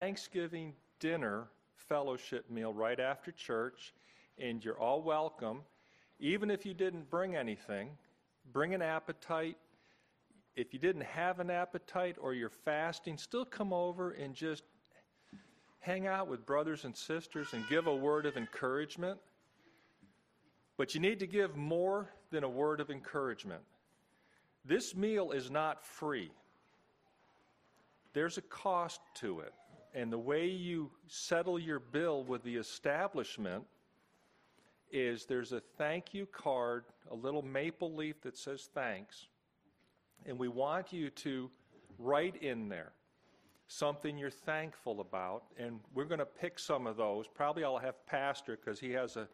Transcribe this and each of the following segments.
Thanksgiving dinner fellowship meal right after church, and you're all welcome. Even if you didn't bring anything, bring an appetite. If you didn't have an appetite or you're fasting, still come over and just hang out with brothers and sisters and give a word of encouragement. But you need to give more than a word of encouragement. This meal is not free, there's a cost to it. And the way you settle your bill with the establishment is there's a thank you card, a little maple leaf that says thanks, and we want you to write in there something you're thankful about, and we're going to pick some of those. Probably I'll have Pastor because he has a,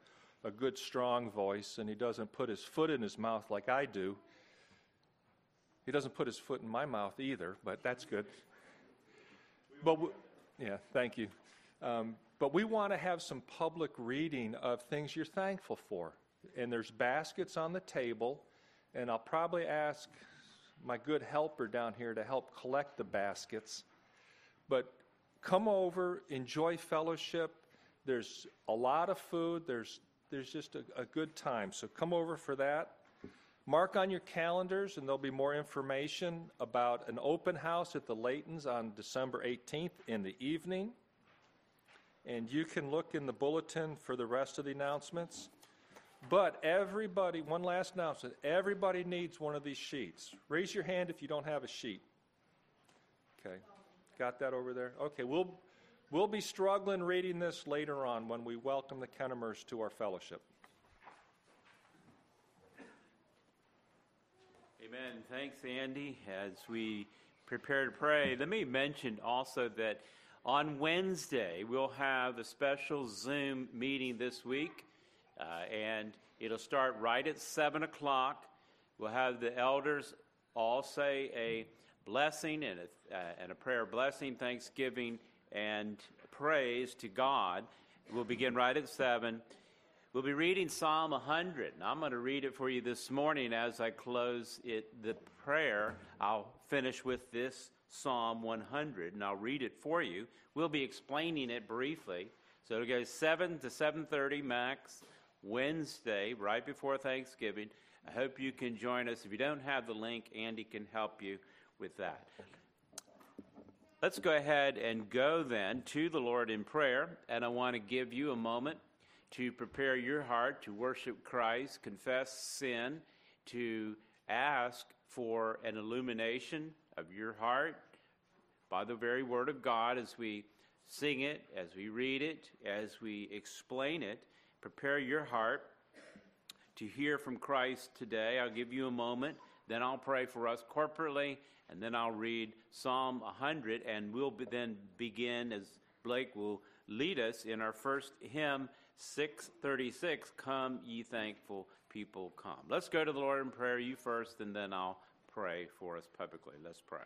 a good, strong voice, and he doesn't put his foot in his mouth like I do. He doesn't put his foot in my mouth either, but that's good. But we, yeah, thank you. Um, but we want to have some public reading of things you're thankful for. And there's baskets on the table, and I'll probably ask my good helper down here to help collect the baskets. But come over, enjoy fellowship. There's a lot of food. There's there's just a, a good time. So come over for that. Mark on your calendars, and there'll be more information about an open house at the Laytons on December 18th in the evening. And you can look in the bulletin for the rest of the announcements. But everybody, one last announcement everybody needs one of these sheets. Raise your hand if you don't have a sheet. Okay. Got that over there? Okay, we'll, we'll be struggling reading this later on when we welcome the Kennemers to our fellowship. Amen. Thanks, Andy. As we prepare to pray, let me mention also that on Wednesday we'll have a special Zoom meeting this week, uh, and it'll start right at 7 o'clock. We'll have the elders all say a blessing and a, uh, and a prayer blessing, thanksgiving, and praise to God. We'll begin right at 7. We'll be reading Psalm 100, and I'm going to read it for you this morning as I close it, the prayer. I'll finish with this Psalm 100, and I'll read it for you. We'll be explaining it briefly. So it'll go 7 to 7.30 max, Wednesday, right before Thanksgiving. I hope you can join us. If you don't have the link, Andy can help you with that. Let's go ahead and go then to the Lord in prayer, and I want to give you a moment to prepare your heart to worship Christ, confess sin, to ask for an illumination of your heart by the very Word of God as we sing it, as we read it, as we explain it. Prepare your heart to hear from Christ today. I'll give you a moment, then I'll pray for us corporately, and then I'll read Psalm 100, and we'll be, then begin as Blake will lead us in our first hymn. 636 Come, ye thankful people, come. Let's go to the Lord in prayer. You first, and then I'll pray for us publicly. Let's pray.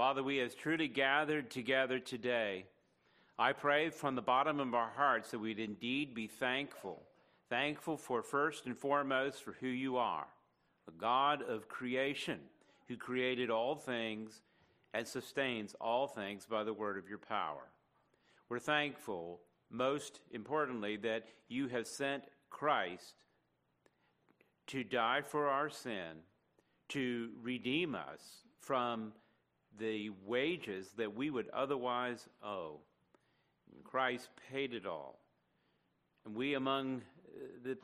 Father, we have truly gathered together today. I pray from the bottom of our hearts that we'd indeed be thankful. Thankful for first and foremost for who you are, the God of creation who created all things and sustains all things by the word of your power. We're thankful, most importantly, that you have sent Christ to die for our sin, to redeem us from the wages that we would otherwise owe. Christ paid it all. And we, among uh, the,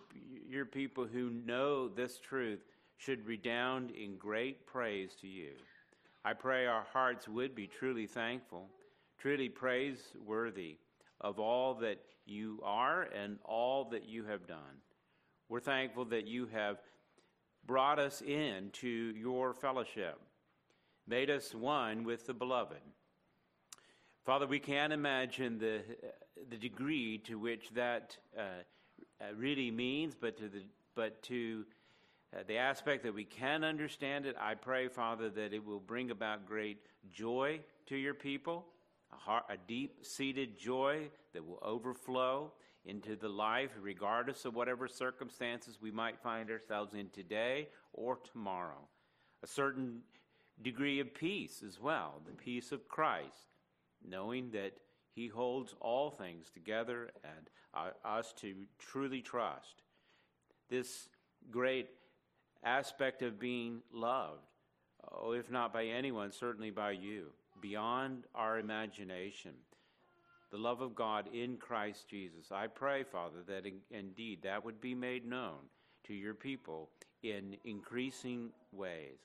your people who know this truth, should redound in great praise to you. I pray our hearts would be truly thankful, truly praiseworthy of all that you are and all that you have done. We're thankful that you have brought us into your fellowship made us one with the beloved. Father, we can't imagine the, the degree to which that uh, uh, really means, but to the but to uh, the aspect that we can understand it, I pray, Father, that it will bring about great joy to your people, a, heart, a deep seated joy that will overflow into the life, regardless of whatever circumstances we might find ourselves in today or tomorrow. A certain degree of peace as well, the peace of Christ, knowing that He holds all things together and uh, us to truly trust. This great aspect of being loved, oh, if not by anyone, certainly by you, beyond our imagination. The love of God in Christ Jesus. I pray, Father, that in, indeed that would be made known to your people in increasing ways.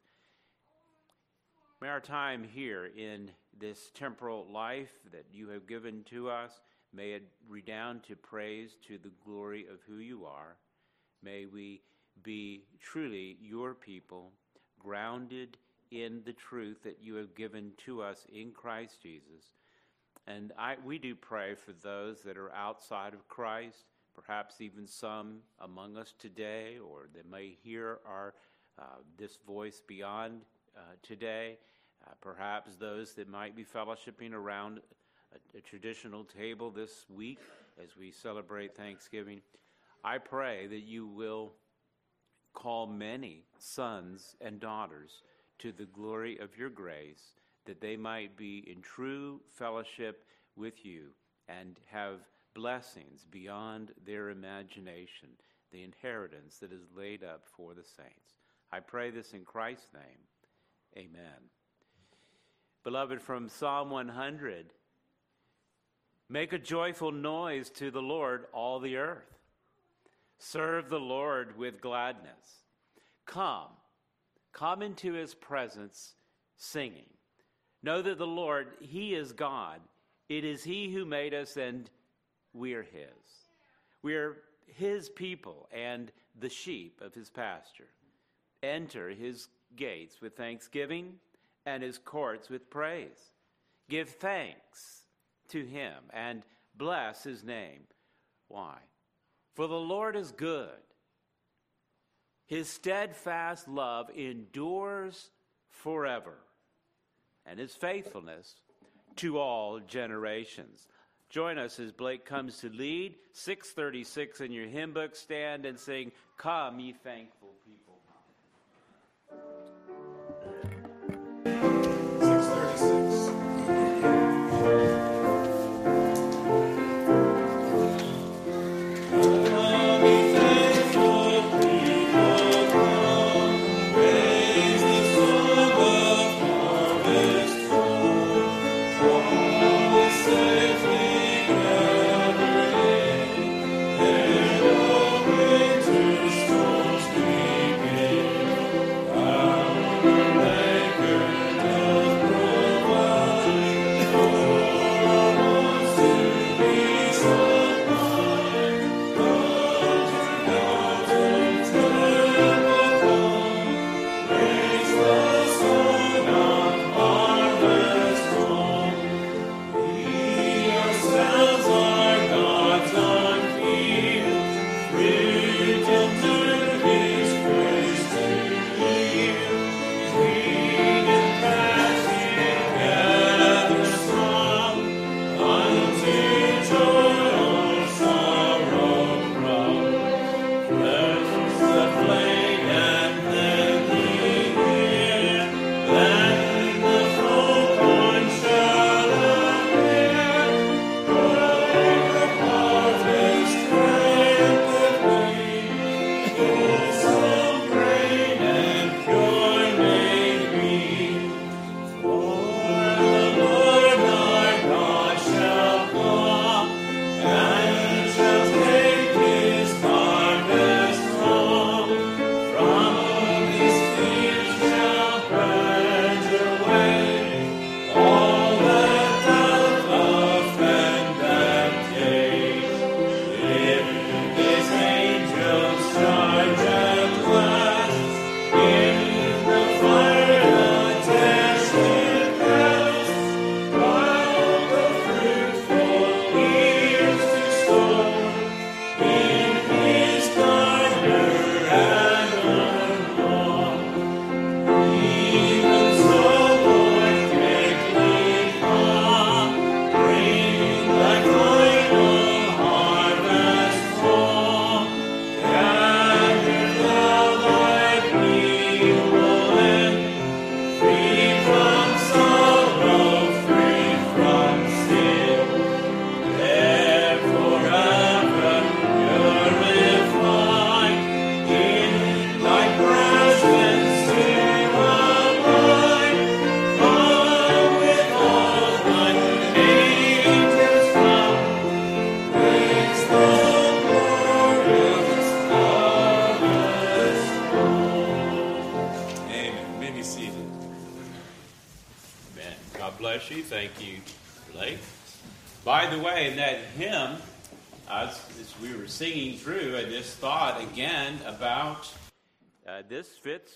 May our time here in this temporal life that you have given to us, may it redound to praise to the glory of who you are. May we be truly your people, grounded in the truth that you have given to us in Christ Jesus. And I, we do pray for those that are outside of Christ, perhaps even some among us today, or that may hear our uh, this voice beyond uh, today. Uh, perhaps those that might be fellowshipping around a, a traditional table this week as we celebrate Thanksgiving. I pray that you will call many sons and daughters to the glory of your grace, that they might be in true fellowship with you and have blessings beyond their imagination, the inheritance that is laid up for the saints. I pray this in Christ's name. Amen. Beloved, from Psalm 100, make a joyful noise to the Lord, all the earth. Serve the Lord with gladness. Come, come into his presence singing. Know that the Lord, he is God. It is he who made us, and we're his. We're his people and the sheep of his pasture. Enter his gates with thanksgiving and his courts with praise. Give thanks to him and bless his name. Why? For the Lord is good. His steadfast love endures forever, and his faithfulness to all generations. Join us as Blake comes to lead. 636 in your hymn book. Stand and sing, Come, ye thankful.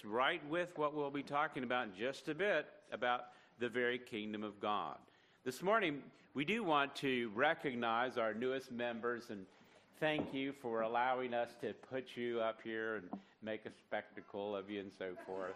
Right with what we'll be talking about in just a bit about the very kingdom of God. This morning, we do want to recognize our newest members and thank you for allowing us to put you up here and make a spectacle of you and so forth.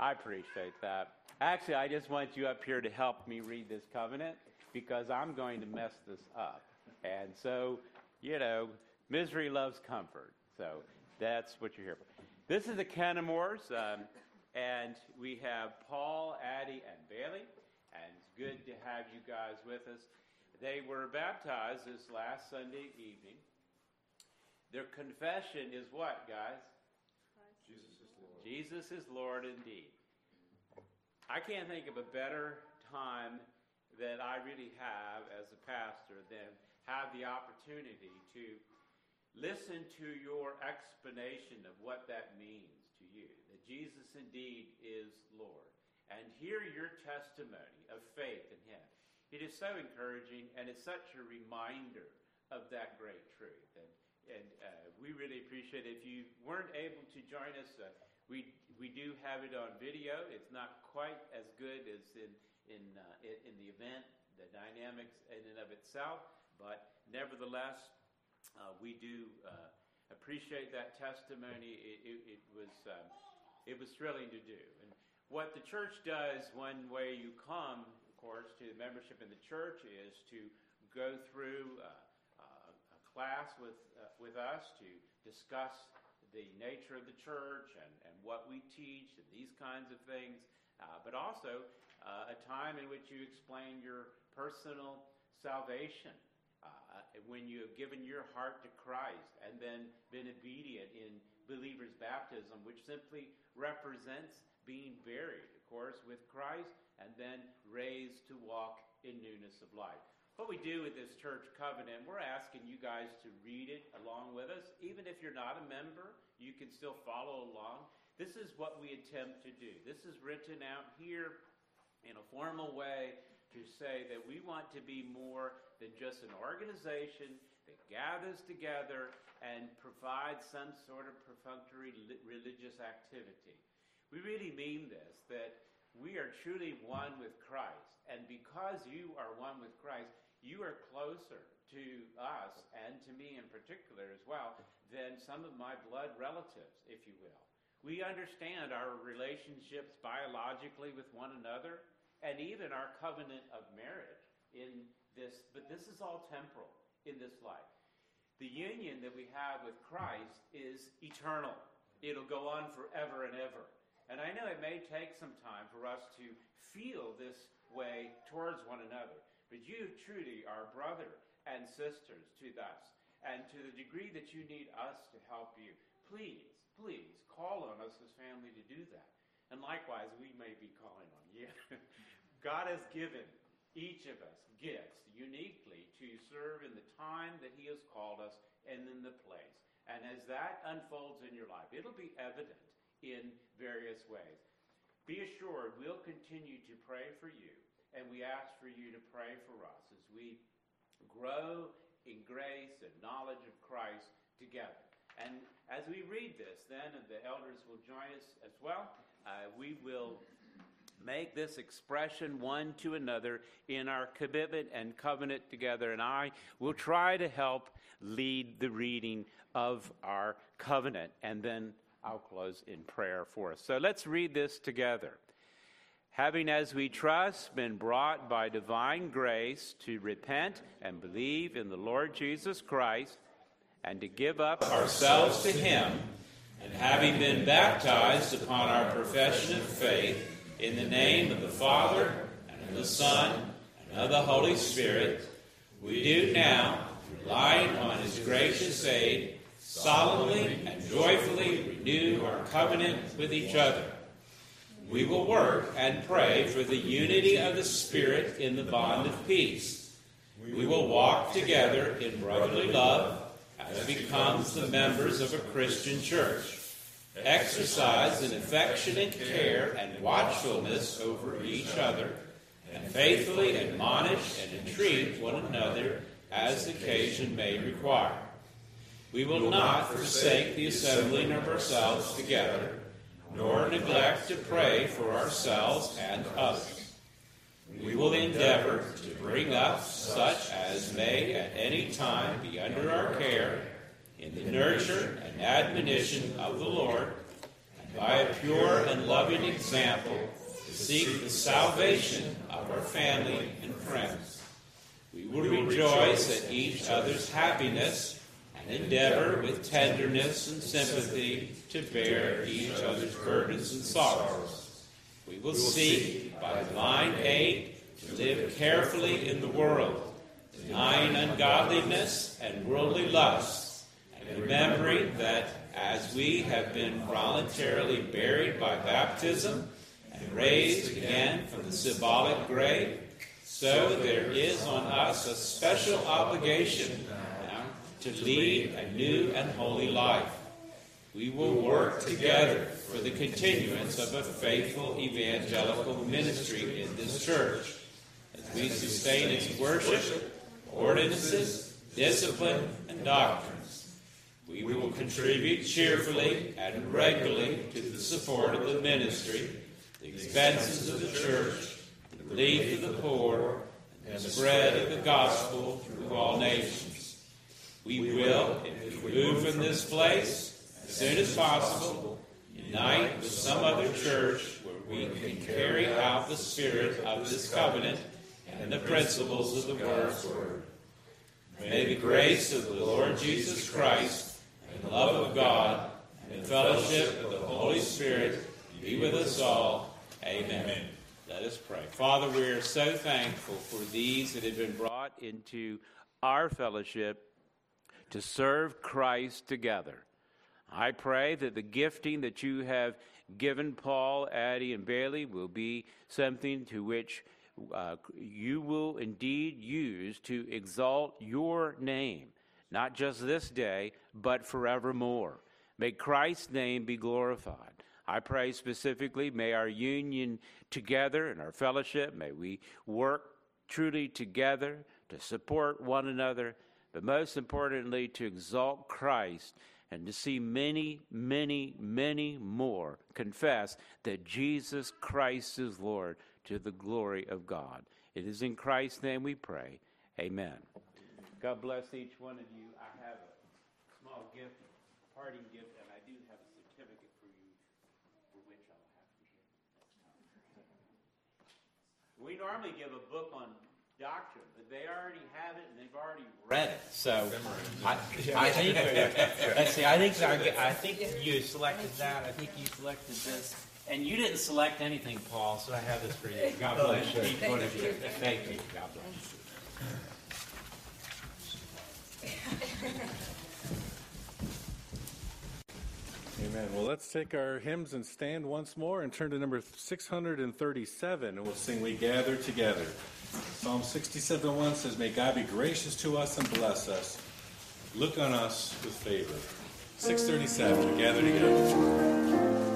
I appreciate that. Actually, I just want you up here to help me read this covenant because I'm going to mess this up. And so, you know, misery loves comfort. So that's what you're here for. This is the Kennemore's, um, and we have Paul, Addie, and Bailey, and it's good to have you guys with us. They were baptized this last Sunday evening. Their confession is what, guys? Jesus is Lord. Jesus is Lord indeed. I can't think of a better time that I really have as a pastor than have the opportunity to listen to your explanation of what that means to you, that Jesus indeed is Lord, and hear your testimony of faith in Him. It is so encouraging, and it's such a reminder of that great truth. And, and uh, we really appreciate it. If you weren't able to join us, uh, we, we do have it on video. It's not quite as good as in, in, uh, in, in the event, the dynamics in and of itself, but nevertheless, uh, we do uh, appreciate that testimony. It, it, it was, um, it was thrilling to do. And what the church does, one way you come, of course, to the membership in the church is to go through uh, uh a class with, uh, with us to discuss the nature of the church and, and what we teach and these kinds of things, uh, but also a time in which you explain your personal salvation when you have given your heart to Christ and then been obedient in believer's baptism, which simply represents being buried, of course, with Christ and then raised to walk in newness of life. What we do with this church covenant, we're asking you guys to read it along with us. Even if you're not a member, you can still follow along. This is what we attempt to do. This is written out here in a formal way to say that we want to be more than just an organization that gathers together and provides some sort of perfunctory religious activity. We really mean this, that we are truly one with Christ. And because you are one with Christ, you are closer to us and to me in particular as well than some of my blood relatives, if you will. We understand our relationships biologically with one another and even our covenant of marriage in this, but this is all temporal in this life. The union that we have with Christ is eternal. It'll go on forever and ever. And I know it may take some time for us to feel this way towards one another, but you truly are brother and sisters to us. And to the degree that you need us to help you, please, please call on us as family to do that. And likewise, we may be calling on you. God has given each of us gifts uniquely to serve in the time that He has called us and in the place. And as that unfolds in your life, it'll be evident in various ways. Be assured we'll continue to pray for you, and we ask for you to pray for us as we grow in grace and knowledge of Christ together. And as we read this, then, and the elders will join us as well, uh, we will make this expression one to another in our commitment and covenant together. And I will try to help lead the reading of our covenant. And then I'll close in prayer for us. So let's read this together. Having, as we trust, been brought by divine grace to repent and believe in the Lord Jesus Christ and to give up ourselves to Him, and having been baptized upon our profession of faith, in the name of the Father, and of the Son, and of the Holy Spirit, we do now, relying on His gracious aid, solemnly and joyfully renew our covenant with each other. We will work and pray for the unity of the Spirit in the bond of peace. We will walk together in brotherly love as becomes the members of a Christian church exercise an affectionate care and watchfulness over each other, and faithfully admonish and entreat one another as occasion may require. We will not forsake the assembling of ourselves together, nor neglect to pray for ourselves and others. We will endeavor to bring up such as may at any time be under our care in the nurture and admonition of the Lord, and by a pure and loving example to seek the salvation of our family and friends. We will rejoice at each other's happiness and endeavor with tenderness and sympathy to bear each other's burdens and sorrows. We will seek, by divine aid, to live carefully in the world, denying ungodliness and worldly lusts, remembering that as we have been voluntarily buried by baptism and raised again from the symbolic grave, so there is on us a special obligation now to lead a new and holy life. We will work together for the continuance of a faithful evangelical ministry in this church as we sustain its worship, ordinances, discipline, and doctrines. We will contribute cheerfully and regularly to the support of the ministry, the expenses of the church, the relief of the poor, and the spread of the gospel through all nations. We will, if we move from this place, as soon as possible, unite with some other church where we can carry out the spirit of this covenant and the principles of the Word. May the grace of the Lord Jesus Christ, the love of God, and fellowship of the Holy Spirit be with us all. Amen. Let us pray. Father, we are so thankful for these that have been brought into our fellowship to serve Christ together. I pray that the gifting that you have given Paul, Addie, and Bailey will be something to which uh, you will indeed use to exalt your name, not just this day, but forevermore. May Christ's name be glorified. I pray specifically, may our union together and our fellowship, may we work truly together to support one another, but most importantly, to exalt Christ and to see many, many, many more confess that Jesus Christ is Lord to the glory of God. It is in Christ's name we pray. Amen. God bless each one of you. I have a small gift, parting gift, and I do have a certificate for you, for which I'll have to give next time. We normally give a book on doctrine, but they already have it and they've already read it. So I, I think let's see. I think I think you selected that. I think you selected this. And you didn't select anything, Paul, so I have this for you. God oh, bless you. Each one of you. Thank you. God bless. Amen. Well, let's take our hymns and stand once more and turn to number 637, and we'll sing We Gather Together. Psalm 67 1 says, May God be gracious to us and bless us. Look on us with favor. 637, we gather together.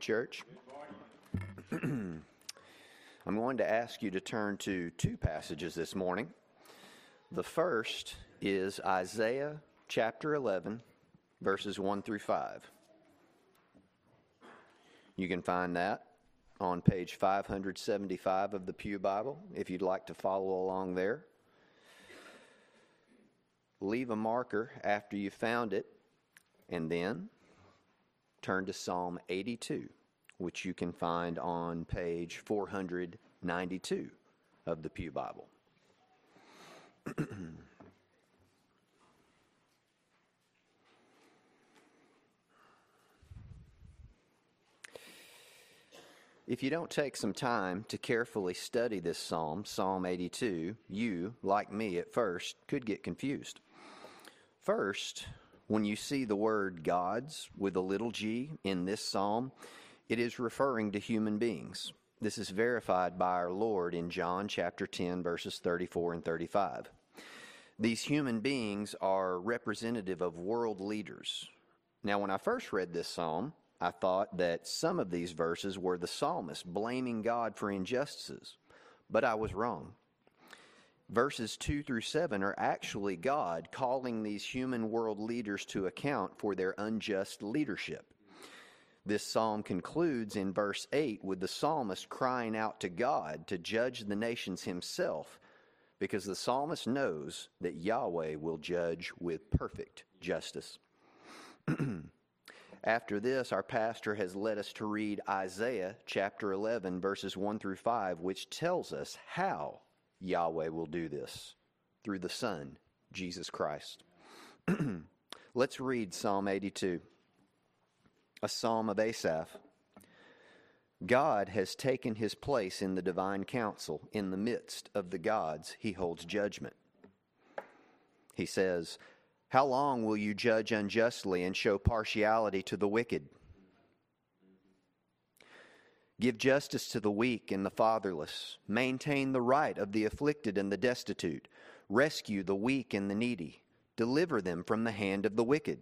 Church. I'm going to ask you to turn to two passages this morning. The first is Isaiah chapter 11, verses 1 through 5. You can find that on page 575 of the Pew Bible if you'd like to follow along there. Leave a marker after you found it, and then turn to Psalm 82 which you can find on page 492 of the Pew Bible. If you don't take some time to carefully study this psalm, Psalm 82, you, like me at first, could get confused. First, when you see the word gods with a little g in this psalm, it is referring to human beings. This is verified by our Lord in John chapter 10, verses 34 and 35. These human beings are representative of world leaders. Now, when I first read this psalm, I thought that some of these verses were the psalmist blaming God for injustices, but I was wrong. Verses 2 through 7 are actually God calling these human world leaders to account for their unjust leadership. This psalm concludes in verse 8 with the psalmist crying out to God to judge the nations himself because the psalmist knows that Yahweh will judge with perfect justice. After this, our pastor has led us to read Isaiah chapter 11, verses 1 through 5, which tells us how Yahweh will do this through the Son, Jesus Christ. Let's read Psalm 82 a psalm of Asaph. God has taken his place in the divine council. In the midst of the gods, he holds judgment. He says, How long will you judge unjustly and show partiality to the wicked? Give justice to the weak and the fatherless. Maintain the right of the afflicted and the destitute. Rescue the weak and the needy. Deliver them from the hand of the wicked.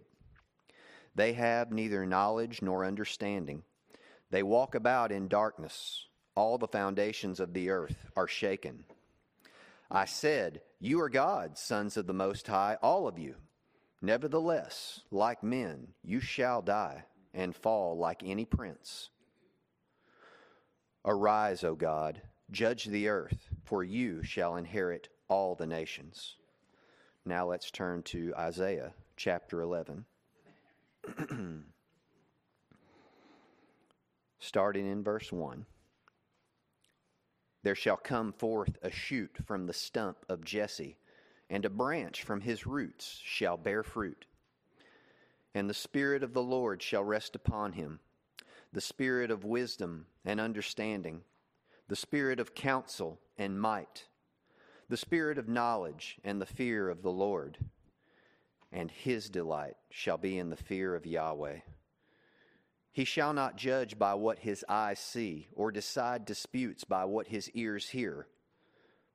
They have neither knowledge nor understanding. They walk about in darkness. All the foundations of the earth are shaken. I said, You are gods, sons of the Most High, all of you. Nevertheless, like men, you shall die and fall like any prince. Arise, O God, judge the earth, for you shall inherit all the nations. Now let's turn to Isaiah chapter 11. Starting in verse 1. There shall come forth a shoot from the stump of Jesse, and a branch from his roots shall bear fruit. And the Spirit of the Lord shall rest upon him the Spirit of wisdom and understanding, the Spirit of counsel and might, the Spirit of knowledge and the fear of the Lord. And his delight shall be in the fear of Yahweh. He shall not judge by what his eyes see, or decide disputes by what his ears hear.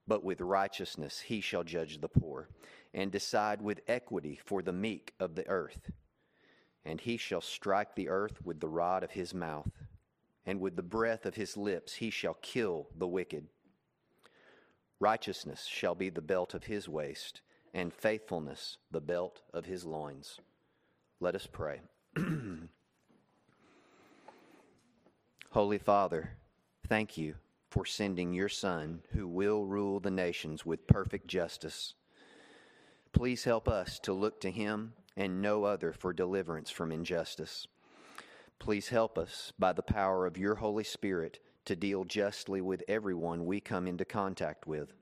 But with righteousness he shall judge the poor, and decide with equity for the meek of the earth. And he shall strike the earth with the rod of his mouth, and with the breath of his lips he shall kill the wicked. Righteousness shall be the belt of his waist, and faithfulness the belt of his loins. Let us pray. Holy Father, thank you for sending your Son, who will rule the nations with perfect justice. Please help us to look to him and no other for deliverance from injustice. Please help us by the power of your Holy Spirit to deal justly with everyone we come into contact with.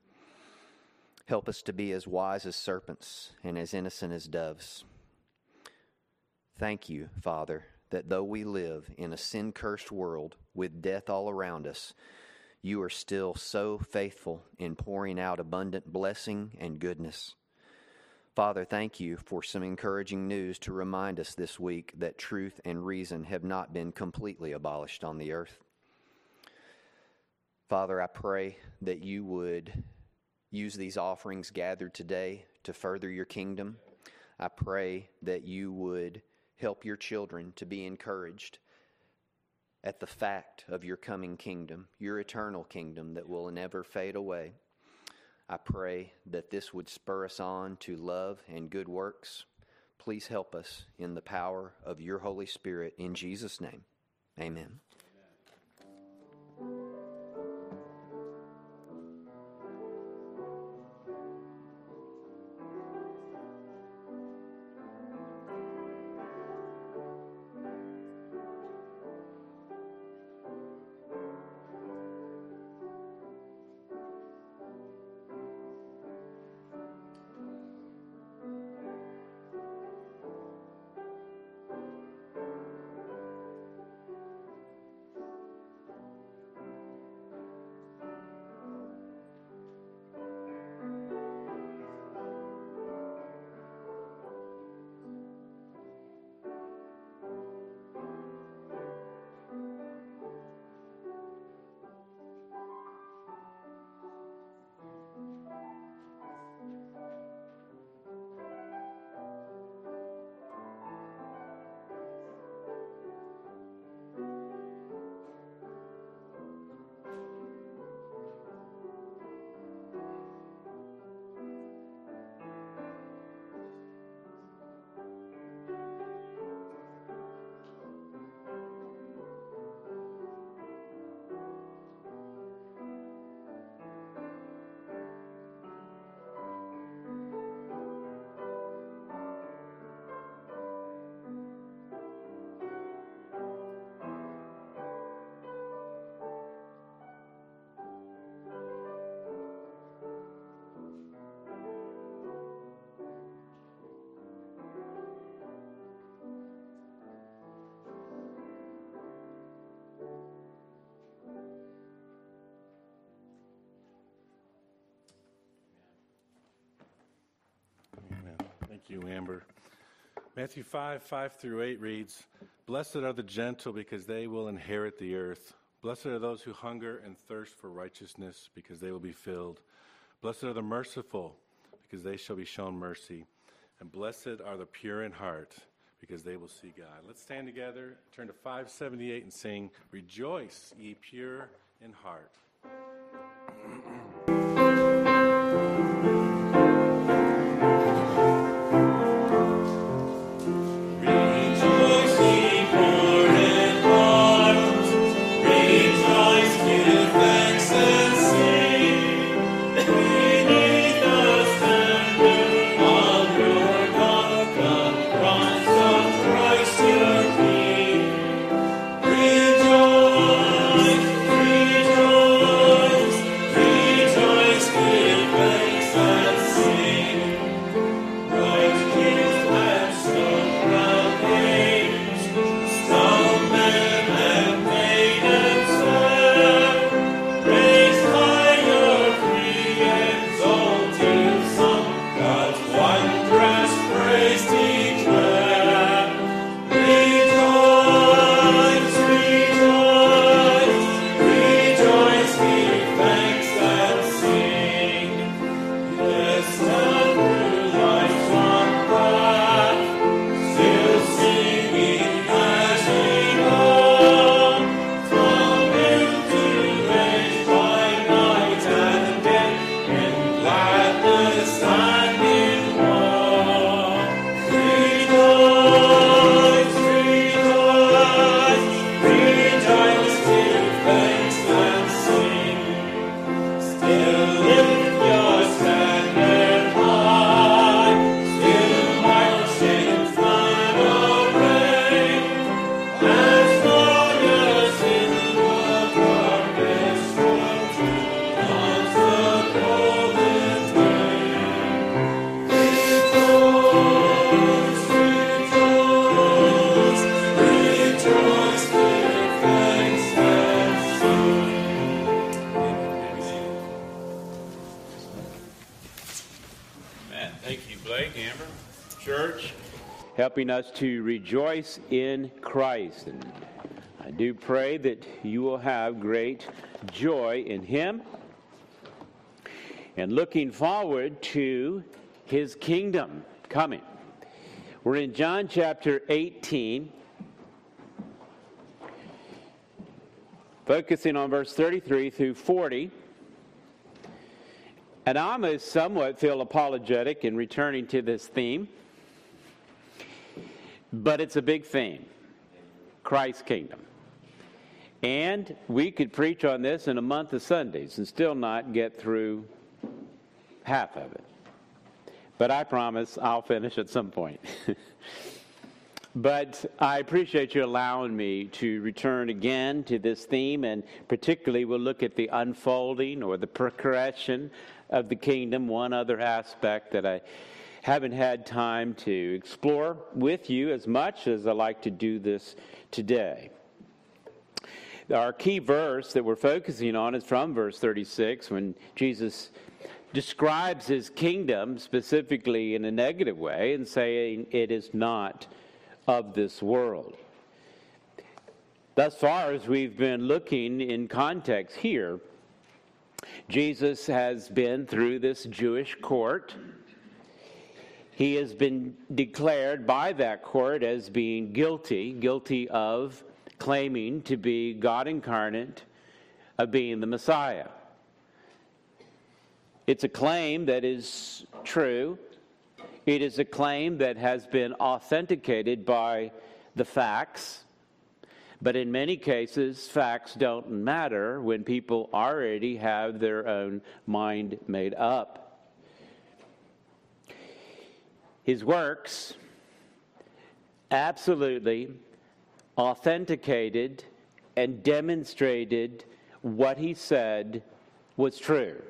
Help us to be as wise as serpents and as innocent as doves. Thank you, Father, that though we live in a sin cursed world with death all around us, you are still so faithful in pouring out abundant blessing and goodness. Father, thank you for some encouraging news to remind us this week that truth and reason have not been completely abolished on the earth. Father, I pray that you would use these offerings gathered today to further your kingdom. I pray that you would help your children to be encouraged at the fact of your coming kingdom, your eternal kingdom that will never fade away. I pray that this would spur us on to love and good works. Please help us in the power of your Holy Spirit. In Jesus' name, amen. You, Amber. Matthew 5, 5 through 8 reads, Blessed are the gentle because they will inherit the earth. Blessed are those who hunger and thirst for righteousness, because they will be filled. Blessed are the merciful, because they shall be shown mercy. And blessed are the pure in heart, because they will see God. Let's stand together, turn to 578, and sing, Rejoice, ye pure in heart. helping us to rejoice in Christ. And I do pray that you will have great joy in Him and looking forward to His kingdom coming. We're in John chapter 18, focusing on verse 33 through 40. And I almost somewhat feel apologetic in returning to this theme, but it's a big theme Christ's kingdom. And we could preach on this in a month of Sundays and still not get through half of it. But I promise I'll finish at some point. But I appreciate you allowing me to return again to this theme, and particularly we'll look at the unfolding or the progression of the kingdom, one other aspect that I haven't had time to explore with you as much as I like to do this today. Our key verse that we're focusing on is from verse 36 when Jesus describes his kingdom specifically in a negative way and saying it is not of this world. Thus far, as we've been looking in context here, Jesus has been through this Jewish court. He has been declared by that court as being guilty, guilty of claiming to be God incarnate, of being the Messiah. It's a claim that is true. It is a claim that has been authenticated by the facts. But in many cases, facts don't matter when people already have their own mind made up. His works absolutely authenticated and demonstrated what he said was true.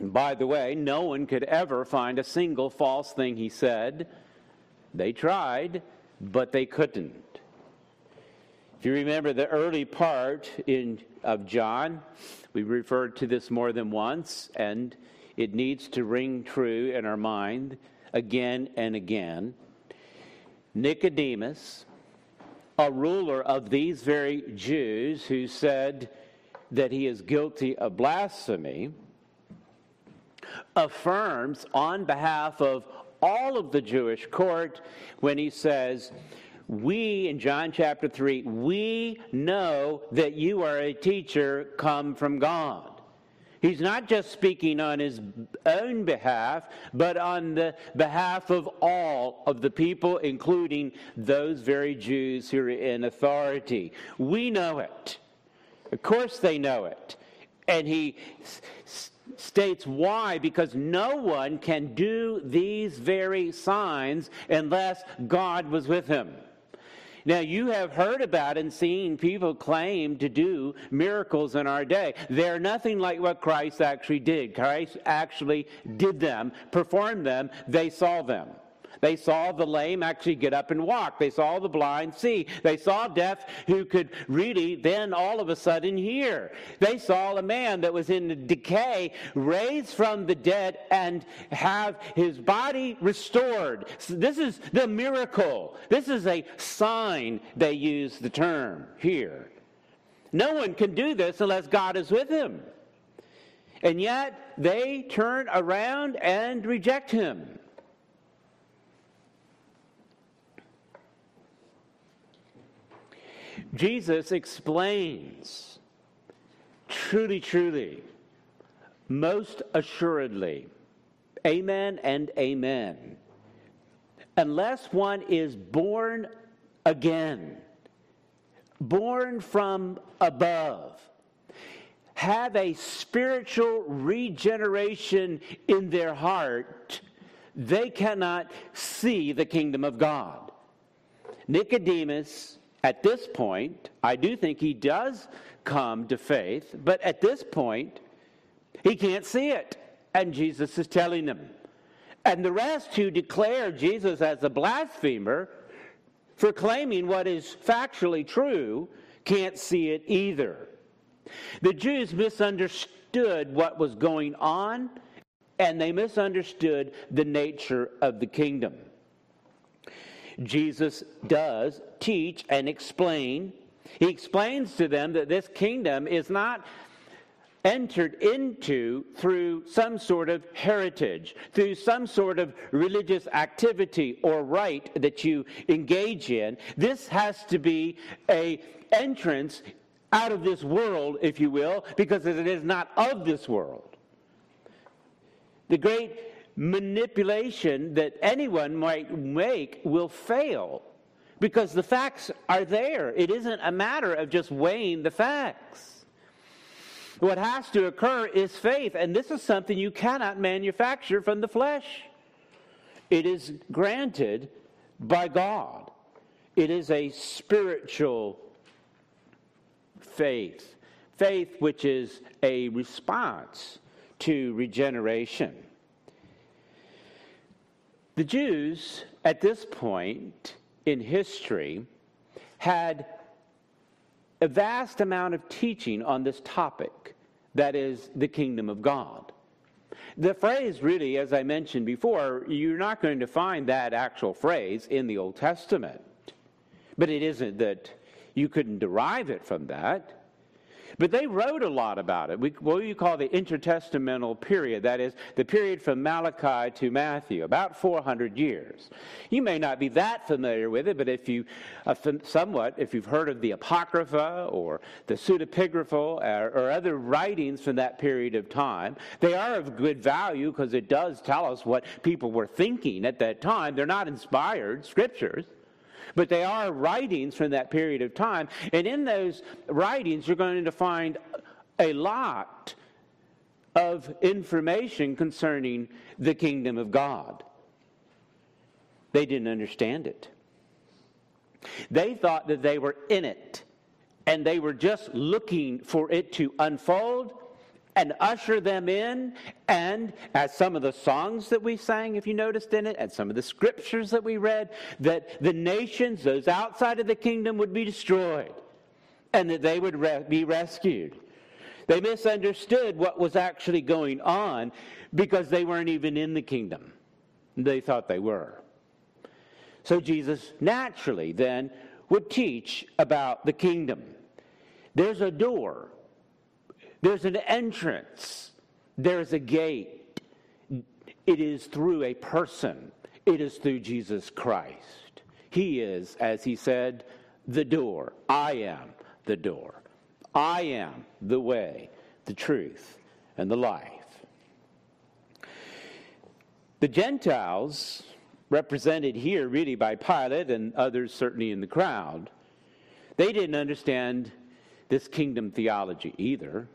By the way, no one could ever find a single false thing he said. They tried, but they couldn't. If you remember the early part in, of John, we referred to this more than once, and it needs to ring true in our mind again and again. Nicodemus a ruler of these very Jews who said that he is guilty of blasphemy, affirms on behalf of all of the Jewish court when he says, We, in John chapter 3, we know that you are a teacher come from God. He's not just speaking on his own behalf, but on the behalf of all of the people, including those very Jews who are in authority. We know it. Of course, they know it. And he s- states why because no one can do these very signs unless God was with him. Now, you have heard about and seen people claim to do miracles in our day. They're nothing like what Christ actually did. Christ actually did them, performed them, they saw them. They saw the lame actually get up and walk. They saw the blind see. They saw deaf who could really then all of a sudden hear. They saw a man that was in decay raised from the dead and have his body restored. So this is the miracle. This is a sign, they use the term here. No one can do this unless God is with him. And yet they turn around and reject him. Jesus explains truly, truly, most assuredly, amen and amen. Unless one is born again, born from above, have a spiritual regeneration in their heart, they cannot see the kingdom of God. Nicodemus at this point, I do think he does come to faith, but at this point, he can't see it. And Jesus is telling him. And the rest who declare Jesus as a blasphemer for claiming what is factually true can't see it either. The Jews misunderstood what was going on, and they misunderstood the nature of the kingdom. Jesus does teach and explain. He explains to them that this kingdom is not entered into through some sort of heritage, through some sort of religious activity or rite that you engage in. This has to be a entrance out of this world, if you will, because it is not of this world. The great manipulation that anyone might make will fail because the facts are there. It isn't a matter of just weighing the facts. What has to occur is faith, and this is something you cannot manufacture from the flesh. It is granted by God, it is a spiritual faith, faith which is a response to regeneration. The Jews, at this point in history, had a vast amount of teaching on this topic that is, the kingdom of God. The phrase, really, as I mentioned before, you're not going to find that actual phrase in the Old Testament. But it isn't that you couldn't derive it from that. But they wrote a lot about it. We, what you call the intertestamental period, that is, the period from Malachi to Matthew, about 400 years. You may not be that familiar with it, but if you, uh, somewhat, if you've heard of the Apocrypha or the Pseudepigrapha or, or other writings from that period of time, they are of good value because it does tell us what people were thinking at that time. They're not inspired scriptures but they are writings from that period of time. And in those writings, you're going to find a lot of information concerning the kingdom of God. They didn't understand it. They thought that they were in it, and they were just looking for it to unfold and usher them in. And as some of the songs that we sang, if you noticed in it, and some of the scriptures that we read, that the nations, those outside of the kingdom, would be destroyed and that they would re- be rescued. They misunderstood what was actually going on because they weren't even in the kingdom. They thought they were. So Jesus naturally then would teach about the kingdom. There's a door, there's an entrance, there's a gate. It is through a person, it is through Jesus Christ. He is, as he said, the door. I am the door. I am the way, the truth, and the life. The Gentiles, represented here really by Pilate and others certainly in the crowd, they didn't understand this kingdom theology either.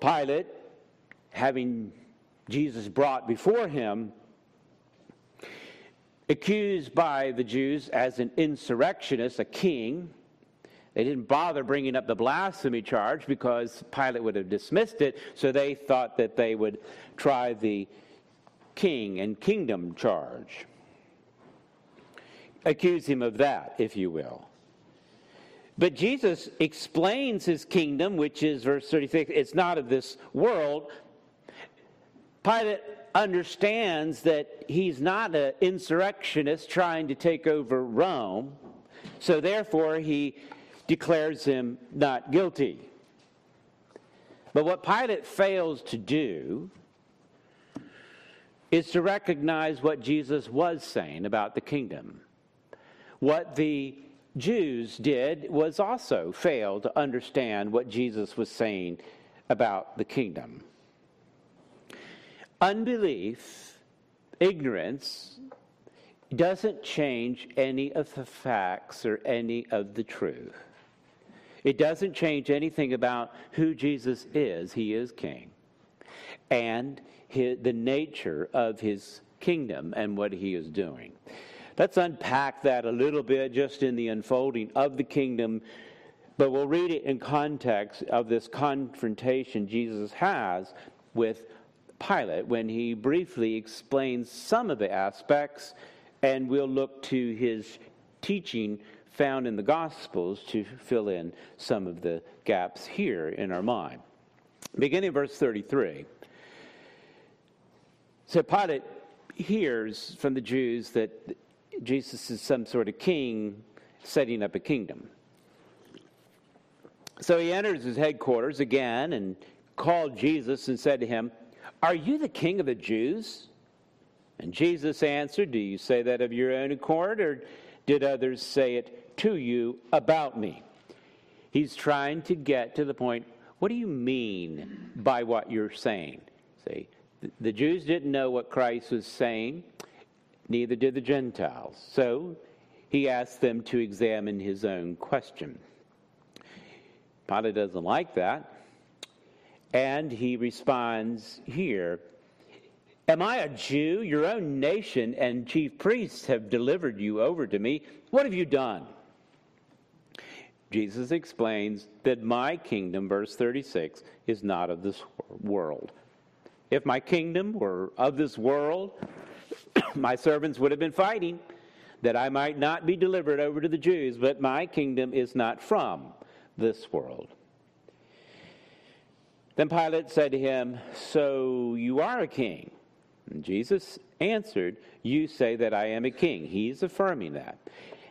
Pilate, having Jesus brought before him, accused by the Jews as an insurrectionist, a king. They didn't bother bringing up the blasphemy charge because Pilate would have dismissed it, so they thought that they would try the king and kingdom charge. Accuse him of that, if you will. But Jesus explains his kingdom, which is verse 36, it's not of this world. Pilate understands that he's not an insurrectionist trying to take over Rome, so therefore he declares him not guilty. But what Pilate fails to do is to recognize what Jesus was saying about the kingdom. What the Jews did was also fail to understand what Jesus was saying about the kingdom. Unbelief, ignorance, doesn't change any of the facts or any of the truth. It doesn't change anything about who Jesus is. He is king. And his, the nature of his kingdom and what he is doing. Let's unpack that a little bit just in the unfolding of the kingdom, but we'll read it in context of this confrontation Jesus has with Pilate when he briefly explains some of the aspects, and we'll look to his teaching found in the Gospels to fill in some of the gaps here in our mind. Beginning verse 33. So Pilate hears from the Jews that Jesus is some sort of king setting up a kingdom. So he enters his headquarters again and called Jesus and said to him, Are you the king of the Jews? And Jesus answered, Do you say that of your own accord, or did others say it to you about me? He's trying to get to the point what do you mean by what you're saying? See, the Jews didn't know what Christ was saying, neither did the Gentiles. So he asked them to examine his own question. Pilate doesn't like that. And he responds here Am I a Jew? Your own nation and chief priests have delivered you over to me. What have you done? Jesus explains that my kingdom, verse 36, is not of this world. If my kingdom were of this world, my servants would have been fighting that I might not be delivered over to the Jews, but my kingdom is not from this world. Then Pilate said to him, So you are a king? And Jesus answered, You say that I am a king. He's affirming that.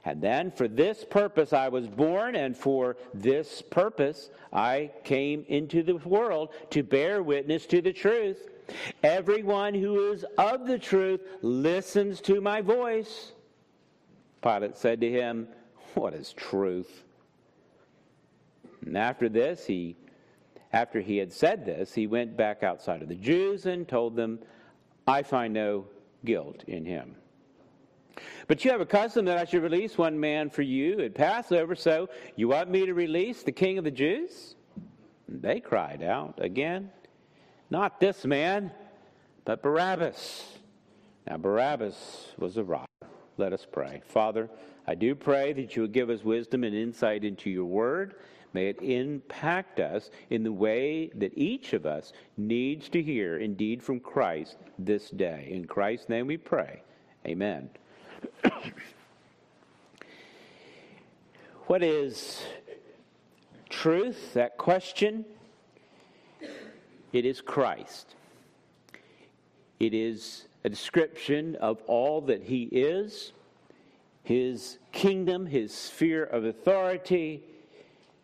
And then for this purpose I was born, and for this purpose I came into the world to bear witness to the truth. Everyone who is of the truth listens to my voice. Pilate said to him, What is truth? And after this, he after he had said this, he went back outside of the Jews and told them, I find no guilt in him. But you have a custom that I should release one man for you at Passover, so you want me to release the king of the Jews? And they cried out again, Not this man, but Barabbas. Now, Barabbas was a robber. Let us pray. Father, I do pray that you would give us wisdom and insight into your word. May it impact us in the way that each of us needs to hear, indeed, from Christ this day. In Christ's name we pray. Amen. what is truth? That question. It is Christ. It is a description of all that He is, his kingdom, his sphere of authority.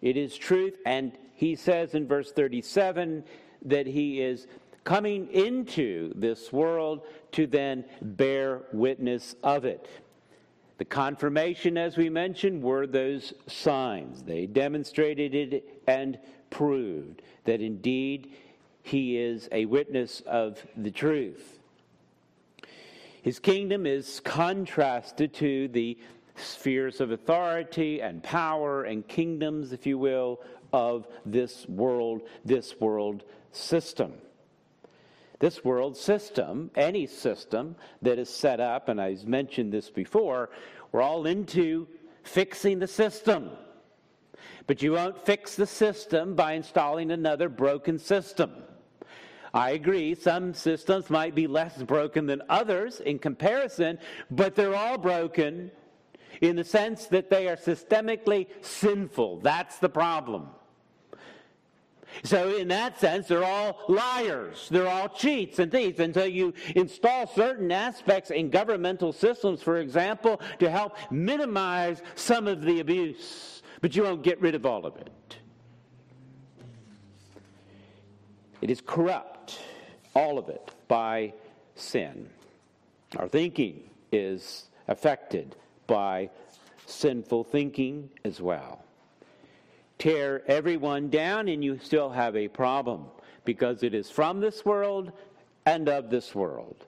It is truth. And he says in verse 37 that he is coming into this world to then bear witness of it. The confirmation, as we mentioned, were those signs. They demonstrated it and proved that indeed he is a witness of the truth. His kingdom is contrasted to the spheres of authority and power and kingdoms, if you will, of this world, this world system. This world system, any system that is set up, and I've mentioned this before, we're all into fixing the system. But you won't fix the system by installing another broken system. I agree, some systems might be less broken than others in comparison, but they're all broken in the sense that they are systemically sinful. That's the problem. So, in that sense, they're all liars. They're all cheats and thieves. So, you install certain aspects in governmental systems, for example, to help minimize some of the abuse, but you won't get rid of all of it. It is corrupt, all of it, by sin. Our thinking is affected by sinful thinking as well. Tear everyone down, and you still have a problem because it is from this world and of this world.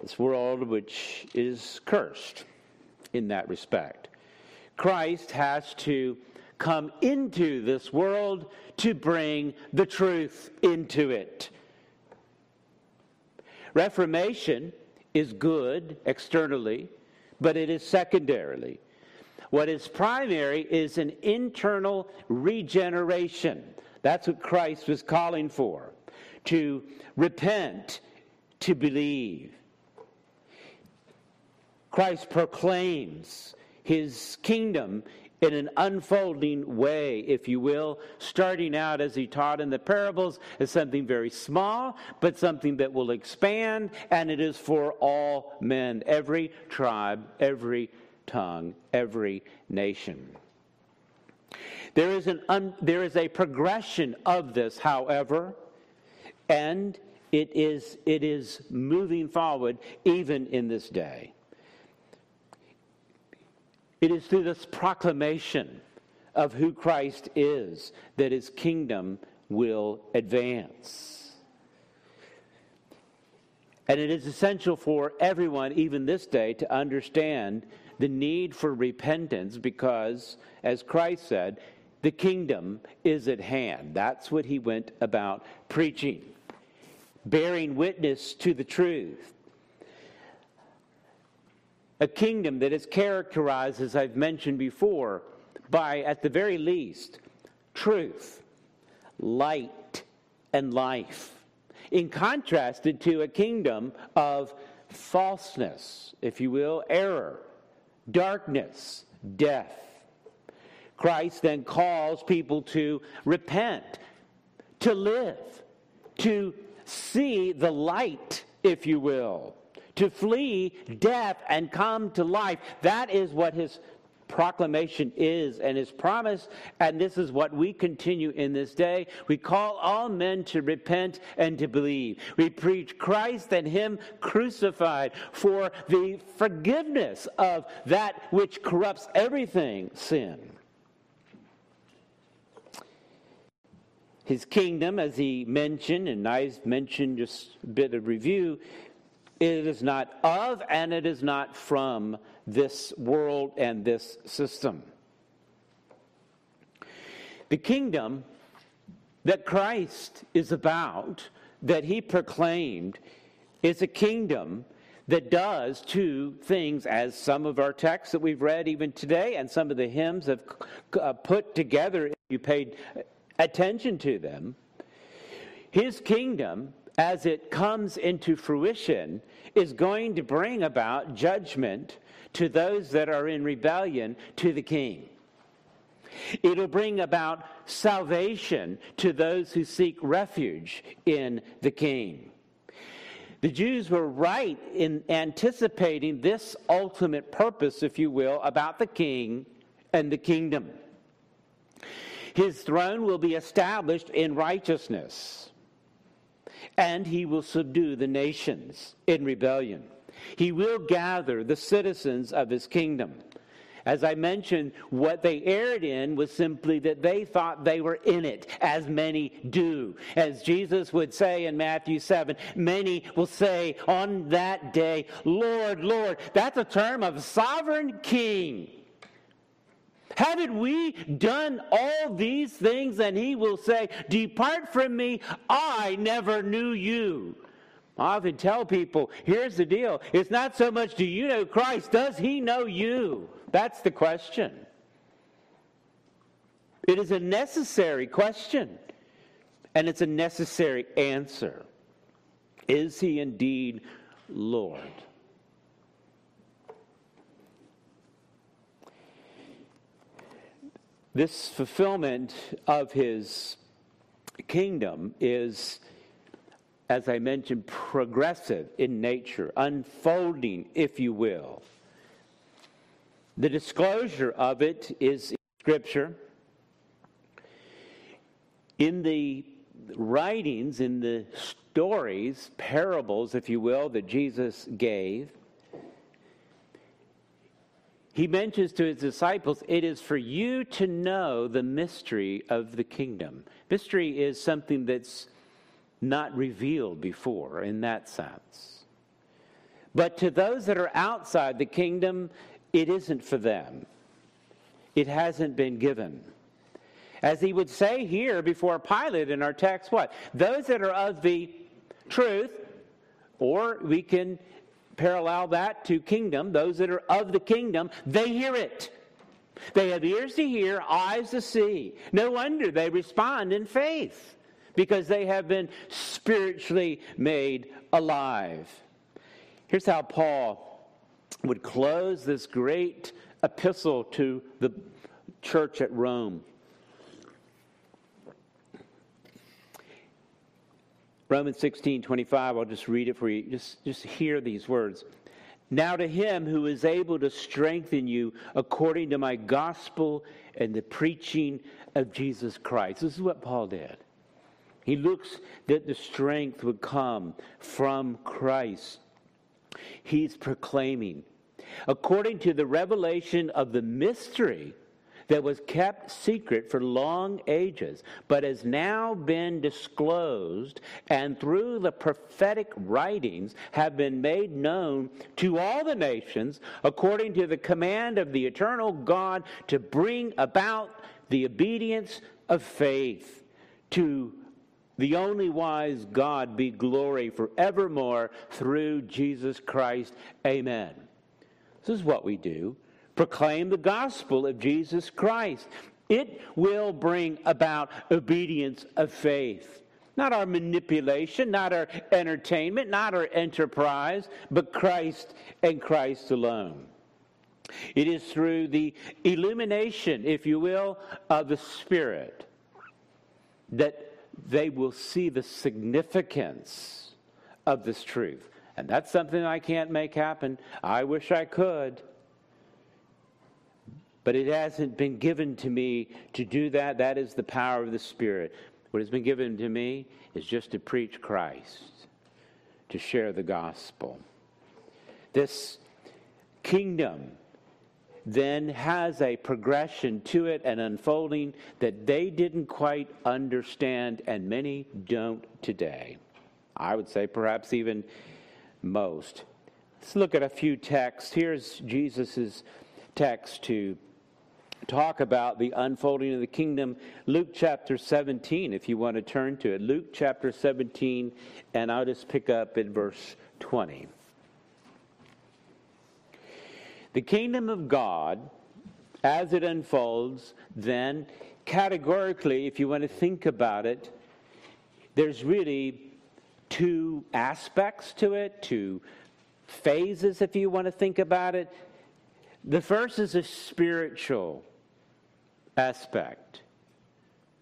This world which is cursed in that respect. Christ has to come into this world to bring the truth into it. Reformation is good externally, but it is secondarily. What is primary is an internal regeneration. That's what Christ was calling for to repent, to believe. Christ proclaims his kingdom in an unfolding way, if you will, starting out as he taught in the parables as something very small, but something that will expand, and it is for all men, every tribe, every tongue, every nation. There is, an un, there is a progression of this, however, and it is, it is moving forward even in this day. It is through this proclamation of who Christ is that his kingdom will advance. And it is essential for everyone, even this day, to understand the need for repentance because, as Christ said, the kingdom is at hand. That's what he went about preaching, bearing witness to the truth a kingdom that is characterized, as I've mentioned before, by, at the very least, truth, light, and life, in contrasted to a kingdom of falseness, if you will, error, darkness, death. Christ then calls people to repent, to live, to see the light, if you will to flee death and come to life. That is what his proclamation is and his promise, and this is what we continue in this day. We call all men to repent and to believe. We preach Christ and him crucified for the forgiveness of that which corrupts everything sin. His kingdom, as he mentioned, and I've mentioned just a bit of review, it is not of and it is not from this world and this system. The kingdom that Christ is about, that he proclaimed, is a kingdom that does two things, as some of our texts that we've read even today and some of the hymns have uh, put together, if you paid attention to them. His kingdom as it comes into fruition, is going to bring about judgment to those that are in rebellion to the king. It'll bring about salvation to those who seek refuge in the king. The Jews were right in anticipating this ultimate purpose, if you will, about the king and the kingdom. His throne will be established in righteousness, and he will subdue the nations in rebellion. He will gather the citizens of his kingdom. As I mentioned, what they erred in was simply that they thought they were in it, as many do. As Jesus would say in Matthew 7, many will say on that day, Lord, Lord. That's a term of sovereign king. Haven't we done all these things? And he will say, Depart from me, I never knew you. I often tell people, here's the deal. It's not so much do you know Christ, does he know you? That's the question. It is a necessary question, and it's a necessary answer. Is he indeed Lord? This fulfillment of his kingdom is, as I mentioned, progressive in nature, unfolding, if you will. The disclosure of it is in Scripture. In the writings, in the stories, parables, if you will, that Jesus gave, he mentions to his disciples, It is for you to know the mystery of the kingdom. Mystery is something that's not revealed before in that sense. But to those that are outside the kingdom, it isn't for them. It hasn't been given. As he would say here before Pilate in our text, what? Those that are of the truth, or we can parallel that to kingdom, those that are of the kingdom, they hear it. They have ears to hear, eyes to see. No wonder they respond in faith because they have been spiritually made alive. Here's how Paul would close this great epistle to the church at Rome. Romans 16, 25, I'll just read it for you. Just, just hear these words. Now to him who is able to strengthen you according to my gospel and the preaching of Jesus Christ. This is what Paul did. He looks that the strength would come from Christ. He's proclaiming, according to the revelation of the mystery that was kept secret for long ages, but has now been disclosed and through the prophetic writings have been made known to all the nations according to the command of the eternal God to bring about the obedience of faith to the only wise God be glory forevermore through Jesus Christ. Amen. This is what we do proclaim the gospel of Jesus Christ. It will bring about obedience of faith. Not our manipulation, not our entertainment, not our enterprise, but Christ and Christ alone. It is through the illumination, if you will, of the Spirit that they will see the significance of this truth. And that's something I can't make happen. I wish I could. But it hasn't been given to me to do that. That is the power of the Spirit. What has been given to me is just to preach Christ, to share the gospel. This kingdom then has a progression to it, an unfolding that they didn't quite understand, and many don't today. I would say perhaps even most. Let's look at a few texts. Here's Jesus' text to talk about the unfolding of the kingdom. Luke chapter 17, if you want to turn to it. Luke chapter 17, and I'll just pick up in verse 20. The kingdom of God, as it unfolds, then categorically, if you want to think about it, there's really two aspects to it, two phases, if you want to think about it. The first is a spiritual aspect.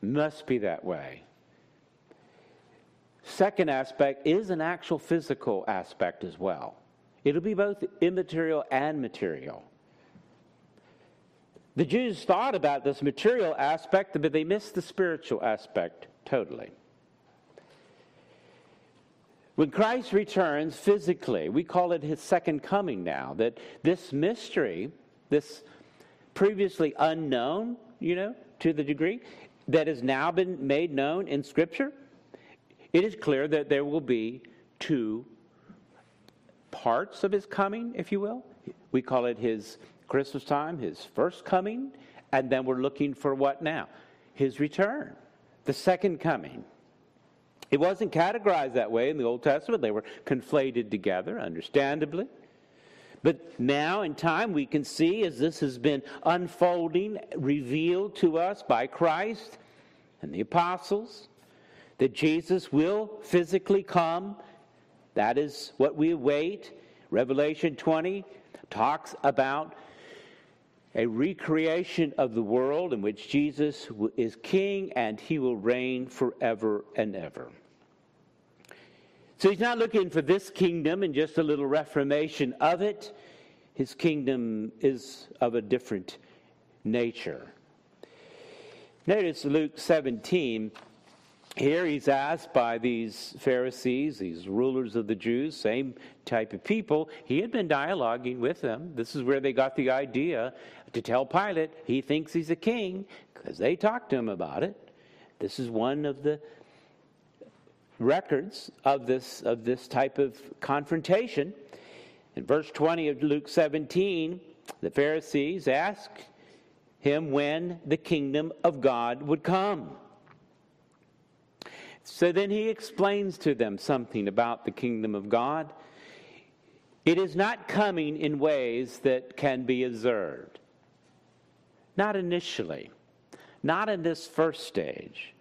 Must be that way. second aspect is an actual physical aspect as well. It'll be both immaterial and material. The Jews thought about this material aspect, but they missed the spiritual aspect totally. When Christ returns physically, we call it his second coming now, that this mystery, this previously unknown, you know, to the degree that has now been made known in Scripture, it is clear that there will be two parts of his coming, if you will. We call it his Christmas time, his first coming, and then we're looking for what now? His return, the second coming. It wasn't categorized that way in the Old Testament. They were conflated together, understandably. But now in time, we can see as this has been unfolding, revealed to us by Christ and the apostles, that Jesus will physically come. That is what we await. Revelation 20 talks about a recreation of the world in which Jesus is king and he will reign forever and ever. So he's not looking for this kingdom and just a little reformation of it. His kingdom is of a different nature. Notice Luke 17. Here he's asked by these Pharisees, these rulers of the Jews, same type of people. He had been dialoguing with them. This is where they got the idea to tell Pilate he thinks he's a king because they talked to him about it. This is one of the records of this, of this type of confrontation. In verse 20 of Luke 17, the Pharisees ask him when the kingdom of God would come. So then he explains to them something about the kingdom of God. It is not coming in ways that can be observed. Not initially, not in this first stage.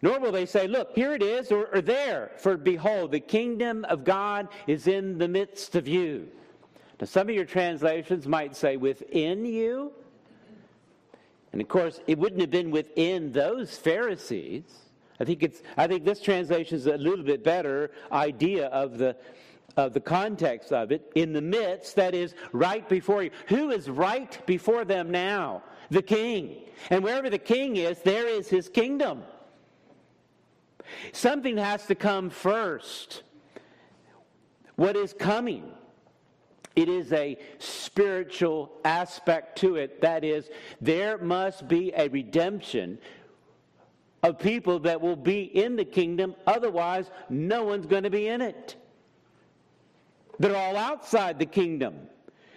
Nor will they say, Look, here it is, or, or there, for behold, the kingdom of God is in the midst of you. Now, some of your translations might say, within you. And of course, it wouldn't have been within those Pharisees. I think, it's, I think this translation is a little bit better idea of the, of the context of it. In the midst, that is, right before you. Who is right before them now? The king. And wherever the king is, there is his kingdom. Something has to come first. What is coming? It is a spiritual aspect to it. That is, there must be a redemption of people that will be in the kingdom. Otherwise, no one's going to be in it. They're all outside the kingdom.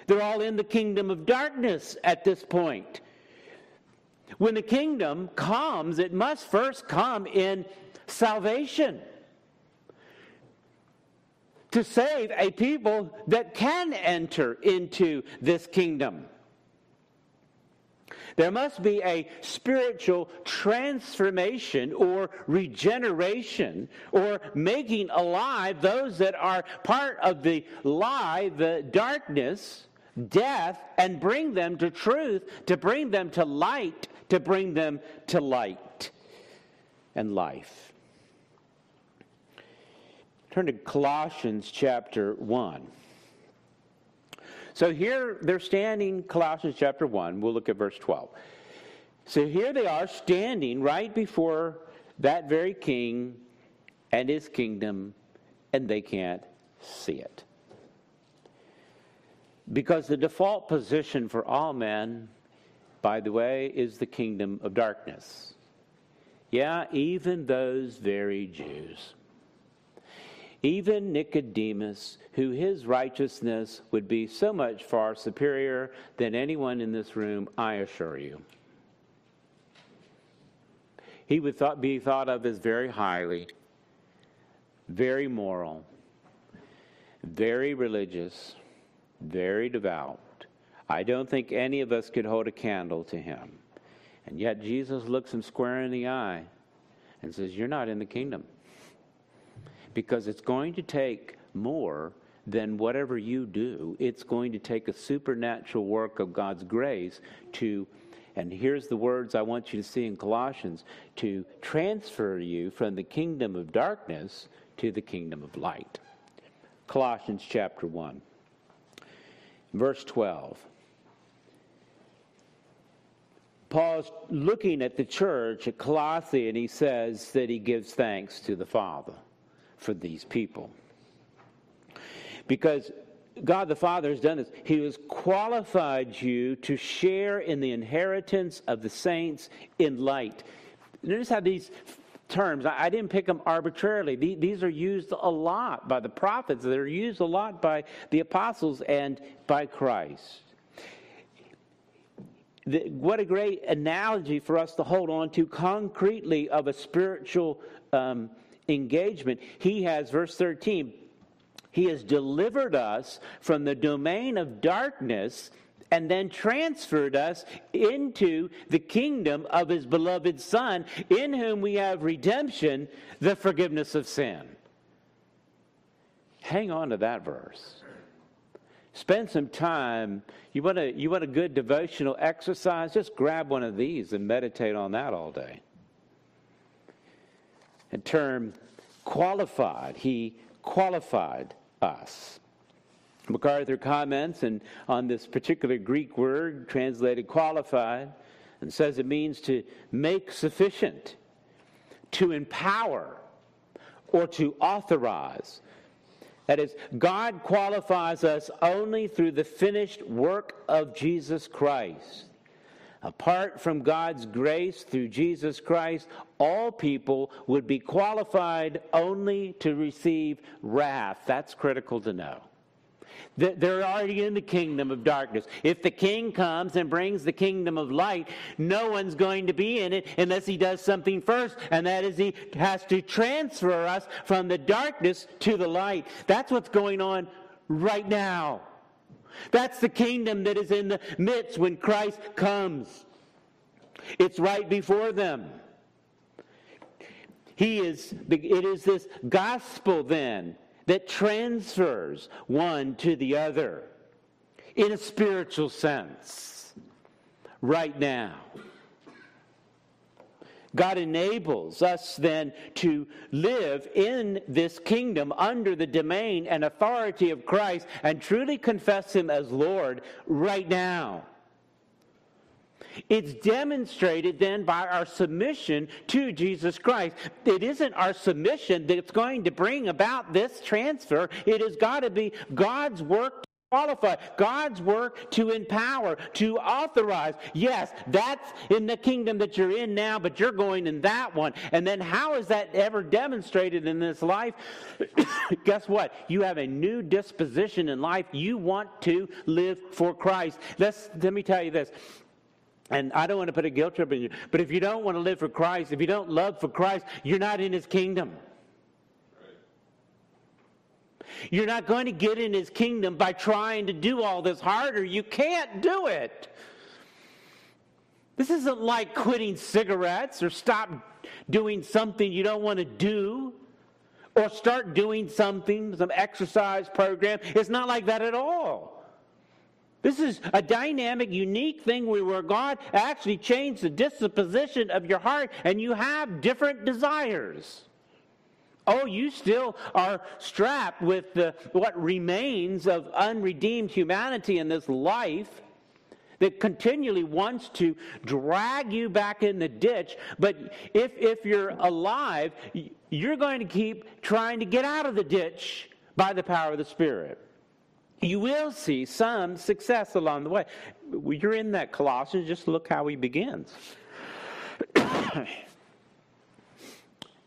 They're all in the kingdom of darkness at this point. When the kingdom comes, it must first come in salvation to save a people that can enter into this kingdom. There must be a spiritual transformation or regeneration or making alive those that are part of the lie, the darkness, death, and bring them to truth, to bring them to light, to bring them to light and life. Turn to Colossians chapter 1. So here they're standing, Colossians chapter 1. We'll look at verse 12. So here they are standing right before that very king and his kingdom, and they can't see it. Because the default position for all men, by the way, is the kingdom of darkness. Yeah, even those very Jews even Nicodemus, who his righteousness would be so much far superior than anyone in this room, I assure you. He would thought, be thought of as very highly, very moral, very religious, very devout. I don't think any of us could hold a candle to him. And yet Jesus looks him square in the eye and says, You're not in the kingdom because it's going to take more than whatever you do. It's going to take a supernatural work of God's grace to and here's the words I want you to see in Colossians to transfer you from the kingdom of darkness to the kingdom of light. Colossians chapter 1, verse 12. Paul's looking at the church at Colossae, and he says that he gives thanks to the Father for these people. Because God the Father has done this. He has qualified you to share in the inheritance of the saints in light. Notice how these terms, I didn't pick them arbitrarily. These are used a lot by the prophets, they're used a lot by the apostles and by Christ. What a great analogy for us to hold on to concretely of a spiritual um, engagement. He has, verse 13, he has delivered us from the domain of darkness and then transferred us into the kingdom of his beloved Son, in whom we have redemption, the forgiveness of sin. Hang on to that verse. Spend some time. You want, a, you want a good devotional exercise? Just grab one of these and meditate on that all day. Term qualified. He qualified us. MacArthur comments and on this particular Greek word translated qualified and says it means to make sufficient, to empower, or to authorize. That is, God qualifies us only through the finished work of Jesus Christ. Apart from God's grace through Jesus Christ, all people would be qualified only to receive wrath. That's critical to know. They're already in the kingdom of darkness. If the king comes and brings the kingdom of light, no one's going to be in it unless he does something first, and that is he has to transfer us from the darkness to the light. That's what's going on right now. That's the kingdom that is in the midst when Christ comes. It's right before them. He is, it is this gospel then that transfers one to the other in a spiritual sense right now. God enables us then to live in this kingdom under the domain and authority of Christ and truly confess Him as Lord right now. It's demonstrated then by our submission to Jesus Christ. It isn't our submission that's going to bring about this transfer. It has got to be God's work to qualify, God's work to empower, to authorize. Yes, that's in the kingdom that you're in now, but you're going in that one. And then how is that ever demonstrated in this life? Guess what? You have a new disposition in life. You want to live for Christ. Let's, let me tell you this. And I don't want to put a guilt trip in you, but if you don't want to live for Christ, if you don't love for Christ, you're not in his kingdom. You're not going to get in his kingdom by trying to do all this harder. You can't do it. This isn't like quitting cigarettes or stop doing something you don't want to do or start doing something, some exercise program. It's not like that at all. This is a dynamic, unique thing where God actually changed the disposition of your heart and you have different desires. Oh, you still are strapped with the, what remains of unredeemed humanity in this life that continually wants to drag you back in the ditch. But if, if you're alive, you're going to keep trying to get out of the ditch by the power of the Spirit. You will see some success along the way. You're in that Colossians, just look how he begins.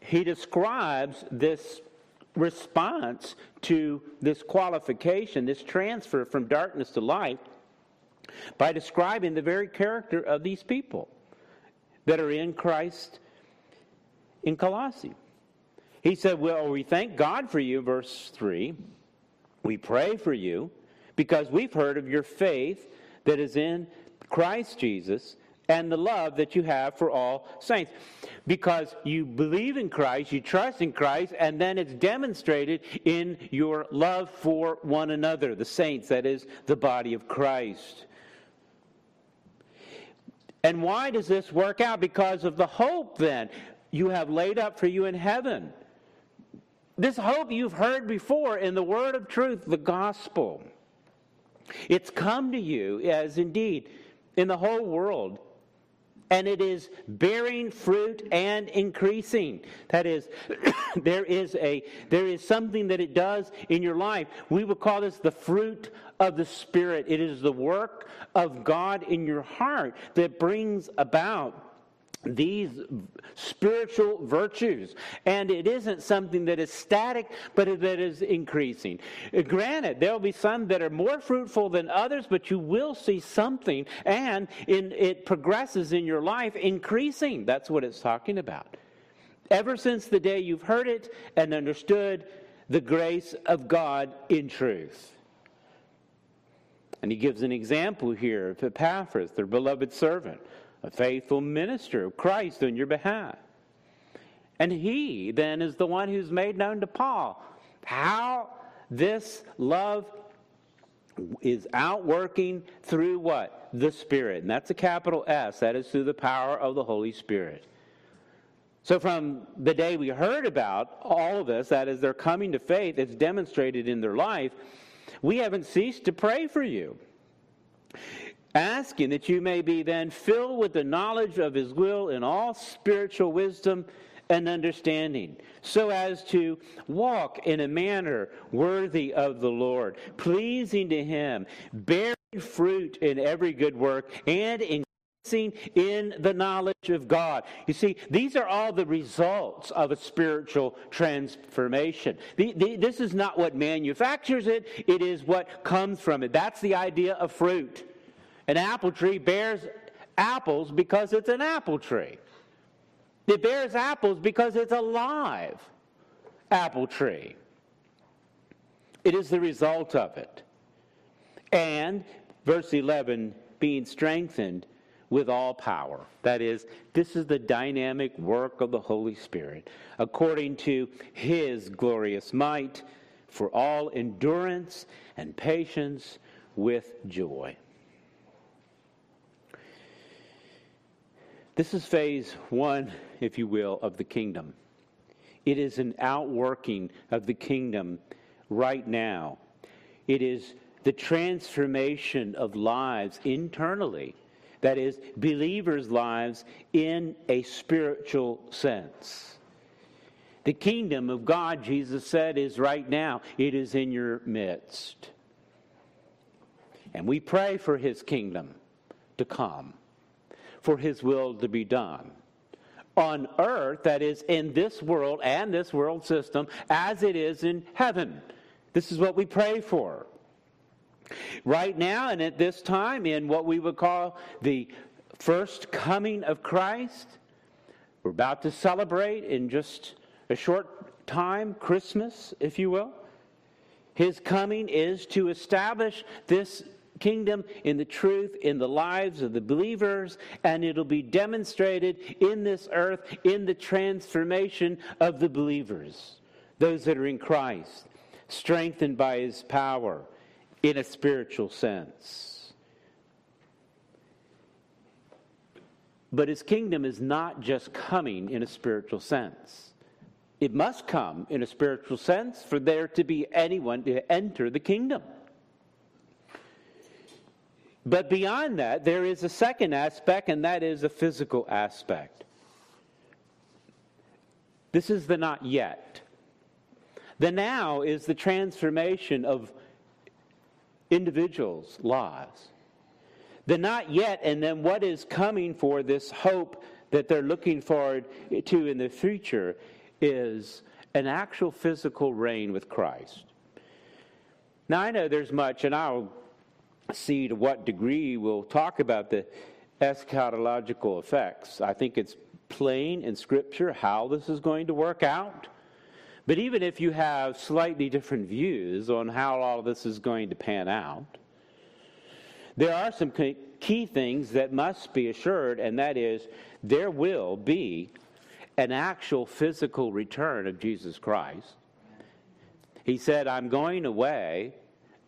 he describes this response to this qualification, this transfer from darkness to light, by describing the very character of these people that are in Christ in Colossae. He said, Well, we thank God for you, verse 3. We pray for you because we've heard of your faith that is in Christ Jesus and the love that you have for all saints. Because you believe in Christ, you trust in Christ, and then it's demonstrated in your love for one another, the saints, that is, the body of Christ. And why does this work out? Because of the hope, then, you have laid up for you in heaven. This hope you've heard before in the word of truth, the gospel. It's come to you as indeed in the whole world and it is bearing fruit and increasing that is there is a there is something that it does in your life we would call this the fruit of the spirit it is the work of god in your heart that brings about these spiritual virtues. And it isn't something that is static, but that is increasing. Uh, granted, there'll be some that are more fruitful than others, but you will see something, and in, it progresses in your life, increasing. That's what it's talking about. Ever since the day you've heard it and understood the grace of God in truth. And he gives an example here of Epaphras, their beloved servant a faithful minister of Christ on your behalf. And he then is the one who's made known to Paul how this love is outworking through what? The Spirit. And that's a capital S. That is through the power of the Holy Spirit. So, from the day we heard about all of this, that is, they're coming to faith, it's demonstrated in their life, we haven't ceased to pray for you asking that you may be then filled with the knowledge of his will in all spiritual wisdom and understanding, so as to walk in a manner worthy of the Lord, pleasing to him, bearing fruit in every good work, and increasing in the knowledge of God. You see, these are all the results of a spiritual transformation. The, the, this is not what manufactures it, it is what comes from it. That's the idea of fruit. An apple tree bears apples because it's an apple tree. It bears apples because it's a live apple tree. It is the result of it. And, verse 11, being strengthened with all power. That is, this is the dynamic work of the Holy Spirit, according to his glorious might, for all endurance and patience with joy. This is phase one, if you will, of the kingdom. It is an outworking of the kingdom right now. It is the transformation of lives internally, that is, believers' lives in a spiritual sense. The kingdom of God, Jesus said, is right now, it is in your midst. And we pray for his kingdom to come for his will to be done on earth, that is, in this world and this world system, as it is in heaven. This is what we pray for. Right now, and at this time, in what we would call the first coming of Christ, we're about to celebrate in just a short time Christmas, if you will. His coming is to establish this kingdom, in the truth, in the lives of the believers, and it'll be demonstrated in this earth in the transformation of the believers, those that are in Christ, strengthened by his power in a spiritual sense. But his kingdom is not just coming in a spiritual sense. It must come in a spiritual sense for there to be anyone to enter the kingdom. But beyond that, there is a second aspect, and that is a physical aspect. This is the not yet. The now is the transformation of individuals' lives. The not yet, and then what is coming for this hope that they're looking forward to in the future is an actual physical reign with Christ. Now, I know there's much, and I'll see to what degree we'll talk about the eschatological effects. I think it's plain in Scripture how this is going to work out. But even if you have slightly different views on how all of this is going to pan out, there are some key things that must be assured, and that is there will be an actual physical return of Jesus Christ. He said, I'm going away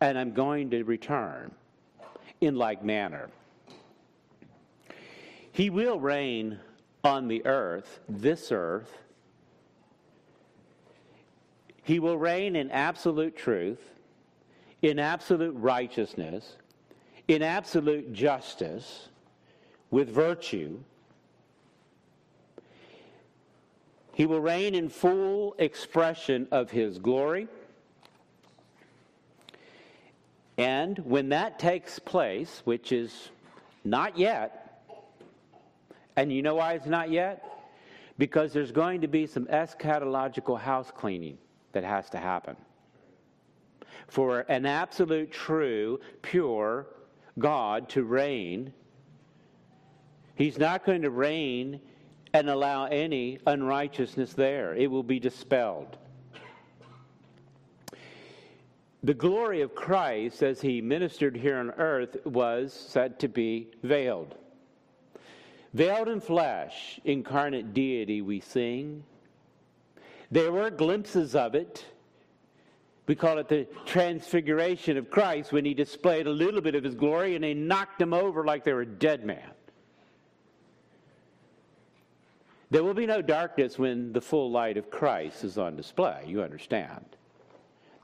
and I'm going to return in like manner. He will reign on the earth, this earth. He will reign in absolute truth, in absolute righteousness, in absolute justice, with virtue. He will reign in full expression of his glory. And when that takes place, which is not yet, and you know why it's not yet? Because there's going to be some eschatological house cleaning that has to happen. For an absolute, true, pure God to reign, He's not going to reign and allow any unrighteousness there. It will be dispelled. The glory of Christ as he ministered here on earth was said to be veiled. Veiled in flesh, incarnate deity, we sing. There were glimpses of it. We call it the transfiguration of Christ when he displayed a little bit of his glory and they knocked him over like they were a dead man. There will be no darkness when the full light of Christ is on display, you understand.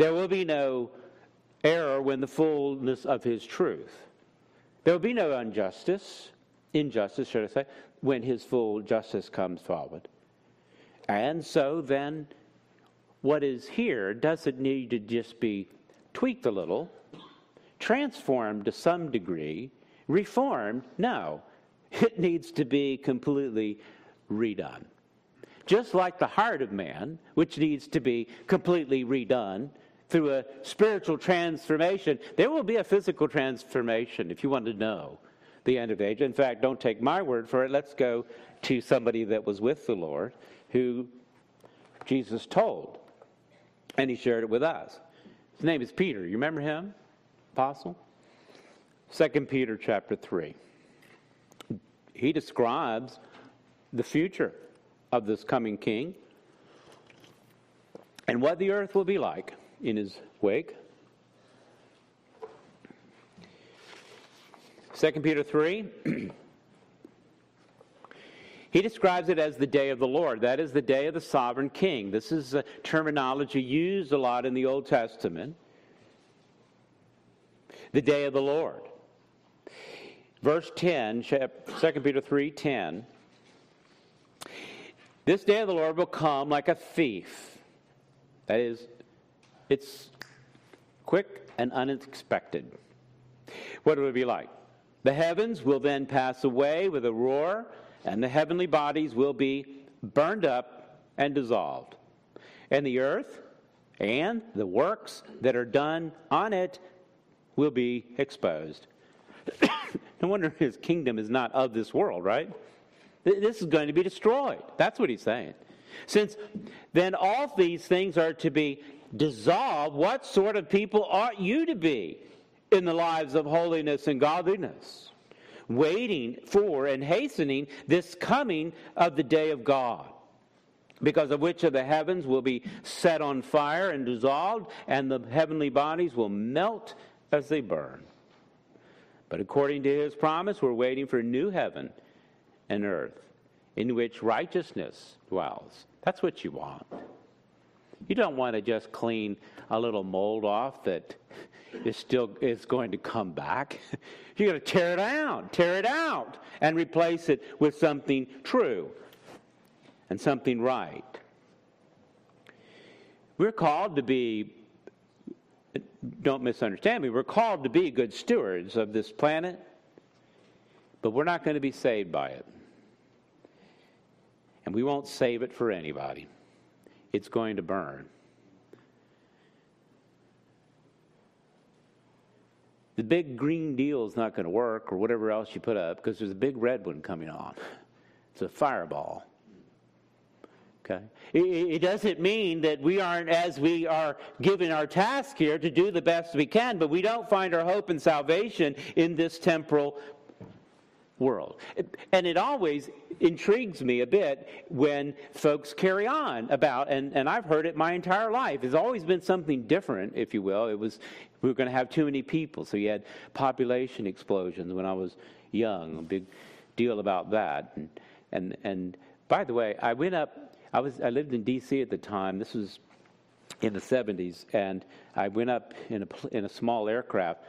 There will be no error when the fullness of his truth. There will be no injustice injustice, should I say, when his full justice comes forward. And so then, what is here doesn't need to just be tweaked a little, transformed to some degree, reformed. No, it needs to be completely redone. Just like the heart of man, which needs to be completely redone through a spiritual transformation, there will be a physical transformation if you want to know the end of age. In fact, don't take my word for it. Let's go to somebody that was with the Lord who Jesus told, and he shared it with us. His name is Peter. You remember him? Apostle? 2 Peter chapter 3. He describes the future of this coming king and what the earth will be like in his wake. 2 Peter 3. he describes it as the day of the Lord. That is the day of the sovereign king. This is a terminology used a lot in the Old Testament. The day of the Lord. Verse 10, 2 Peter 3 10. This day of the Lord will come like a thief. That is, it's quick and unexpected. What it be like? The heavens will then pass away with a roar, and the heavenly bodies will be burned up and dissolved. And the earth and the works that are done on it will be exposed. no wonder his kingdom is not of this world, right? This is going to be destroyed. That's what he's saying. Since then all these things are to be dissolved, what sort of people ought you to be? in the lives of holiness and godliness, waiting for and hastening this coming of the day of God, because of which of the heavens will be set on fire and dissolved, and the heavenly bodies will melt as they burn. But according to his promise, we're waiting for a new heaven and earth in which righteousness dwells. That's what you want. You don't want to just clean a little mold off that is still is going to come back. You're going to tear it out, tear it out, and replace it with something true and something right. We're called to be, don't misunderstand me, we're called to be good stewards of this planet, but we're not going to be saved by it. And we won't save it for anybody. It's going to burn. the big green deal is not going to work or whatever else you put up because there's a big red one coming on. It's a fireball. Okay? It, it, doesn't mean that we aren't, as we are given our task here, to do the best we can, but we don't find our hope and salvation in this temporal world. And it always intrigues me a bit when folks carry on about, and, and I've heard it my entire life. It's always been something different, if you will. It was, we were going to have too many people, so you had population explosions when I was young, a big deal about that. And, and, and by the way, I went up, I, was, I lived in D.C. at the time. This was in the 70s, and I went up in a, in a small aircraft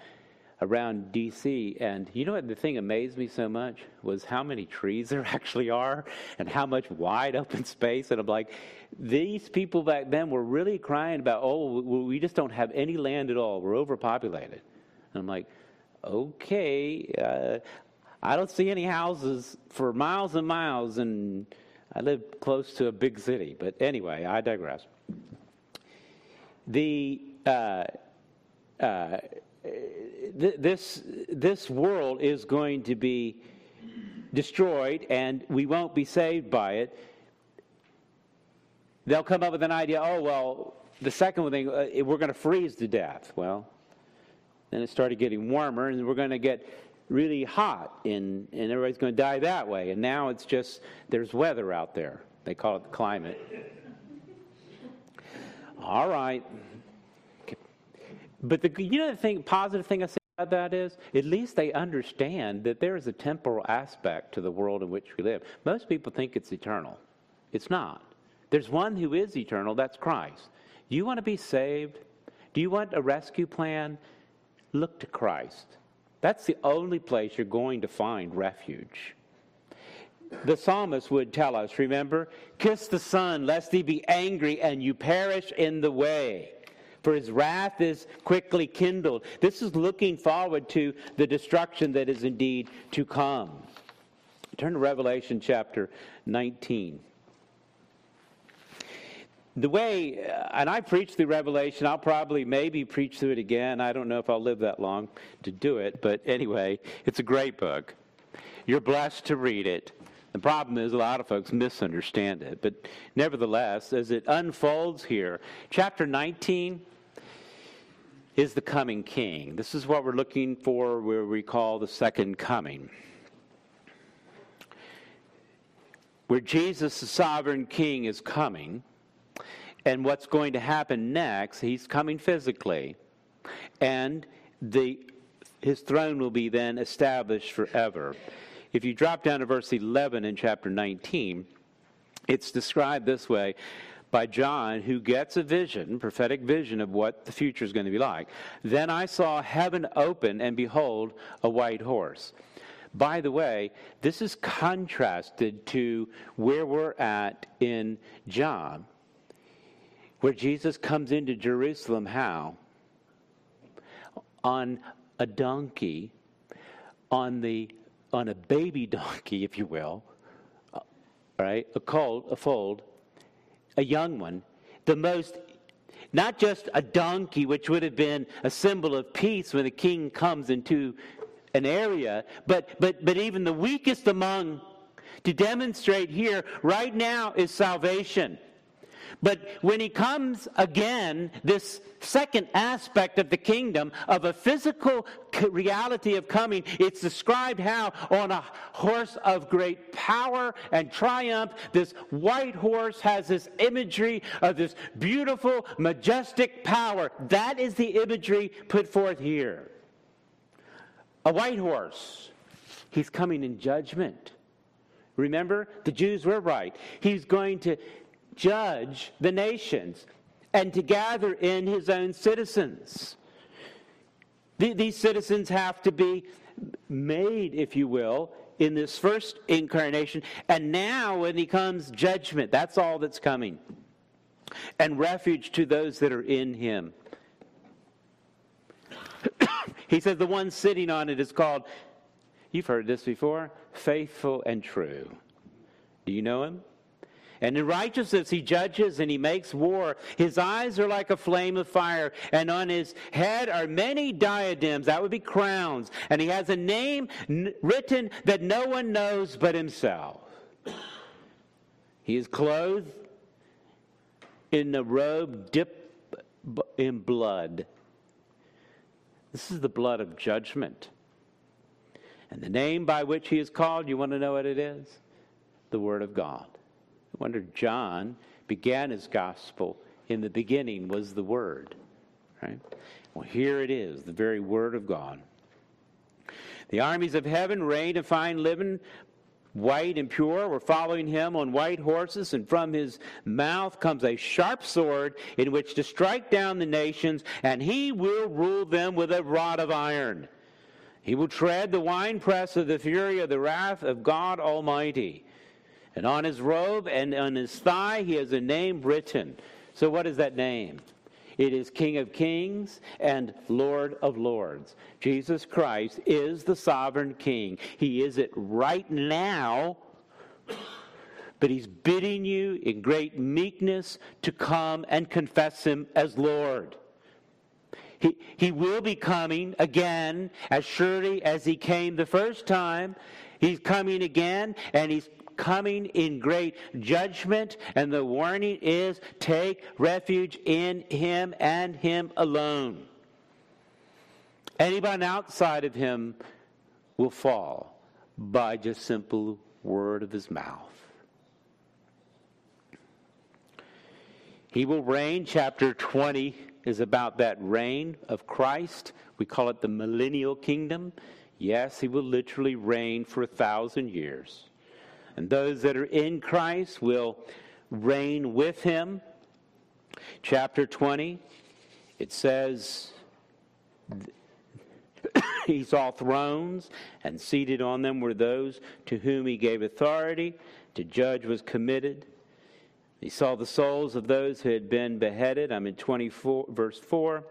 around DC. And you know what the thing amazed me so much was how many trees there actually are and how much wide open space. And I'm like, these people back then were really crying about, oh, we just don't have any land at all. We're overpopulated. And I'm like, okay, uh, I don't see any houses for miles and miles, and I live close to a big city. But anyway, I digress. The uh, uh, th- this this world is going to be destroyed, and we won't be saved by it. They'll come up with an idea. Oh well, the second thing uh, we're going to freeze to death. Well, then it started getting warmer, and we're going to get really hot, and, and everybody's going to die that way. And now it's just there's weather out there. They call it the climate. All right. But the you know the thing, positive thing I say about that is, at least they understand that there is a temporal aspect to the world in which we live. Most people think it's eternal. It's not. There's one who is eternal. That's Christ. Do you want to be saved? Do you want a rescue plan? Look to Christ. That's the only place you're going to find refuge. The psalmist would tell us, remember, kiss the Son, lest he be angry and you perish in the way. For his wrath is quickly kindled. This is looking forward to the destruction that is indeed to come. Turn to Revelation chapter 19 the way, uh, and I preached the Revelation, I'll probably maybe preach through it again. I don't know if I'll live that long to do it, but anyway, it's a great book. You're blessed to read it. The problem is a lot of folks misunderstand it, but nevertheless, as it unfolds here, chapter 19 is the coming king. This is what we're looking for where we call the second coming. Where Jesus, the sovereign king, is coming and what's going to happen next, he's coming physically, and the, his throne will be then established forever. If you drop down to verse 11 in chapter 19, it's described this way by John, who gets a vision, prophetic vision of what the future is going to be like. Then I saw heaven open, and behold, a white horse. By the way, this is contrasted to where we're at in John where Jesus comes into Jerusalem how? On a donkey, on the on a baby donkey, if you will, right? A colt, a fold, a young one, the most not just a donkey, which would have been a symbol of peace when the king comes into an area, but but but even the weakest among to demonstrate here right now is salvation. But when he comes again, this second aspect of the kingdom, of a physical reality of coming, it's described how on a horse of great power and triumph, this white horse has this imagery of this beautiful, majestic power. That is the imagery put forth here. A white horse. He's coming in judgment. Remember, the Jews were right. He's going to judge the nations and to gather in his own citizens. These citizens have to be made, if you will, in this first incarnation. And now, when he comes, judgment. That's all that's coming. And refuge to those that are in him. he says the one sitting on it is called, you've heard this before, faithful and true. Do you know him? And in righteousness he judges and he makes war. His eyes are like a flame of fire, and on his head are many diadems. That would be crowns. And he has a name written that no one knows but himself. He is clothed in a robe dipped in blood. This is the blood of judgment. And the name by which he is called, you want to know what it is? The Word of God. Wonder, John began his gospel. In the beginning was the Word. Right? Well, here it is, the very Word of God. The armies of heaven reign and find living white and pure, were following him on white horses, and from his mouth comes a sharp sword in which to strike down the nations, and he will rule them with a rod of iron. He will tread the winepress of the fury of the wrath of God Almighty. And on his robe and on his thigh he has a name written. So, what is that name? It is King of Kings and Lord of Lords. Jesus Christ is the sovereign King. He is it right now, but He's bidding you in great meekness to come and confess Him as Lord. He, he will be coming again as surely as He came the first time. He's coming again, and He's coming in great judgment, and the warning is take refuge in him and him alone. Anyone outside of him will fall by just simple word of his mouth. He will reign. Chapter 20 is about that reign of Christ. We call it the millennial kingdom. Yes, he will literally reign for a thousand years. And those that are in Christ will reign with him. Chapter 20, it says, He saw thrones, and seated on them were those to whom he gave authority to judge was committed. He saw the souls of those who had been beheaded. I'm in 24, verse 4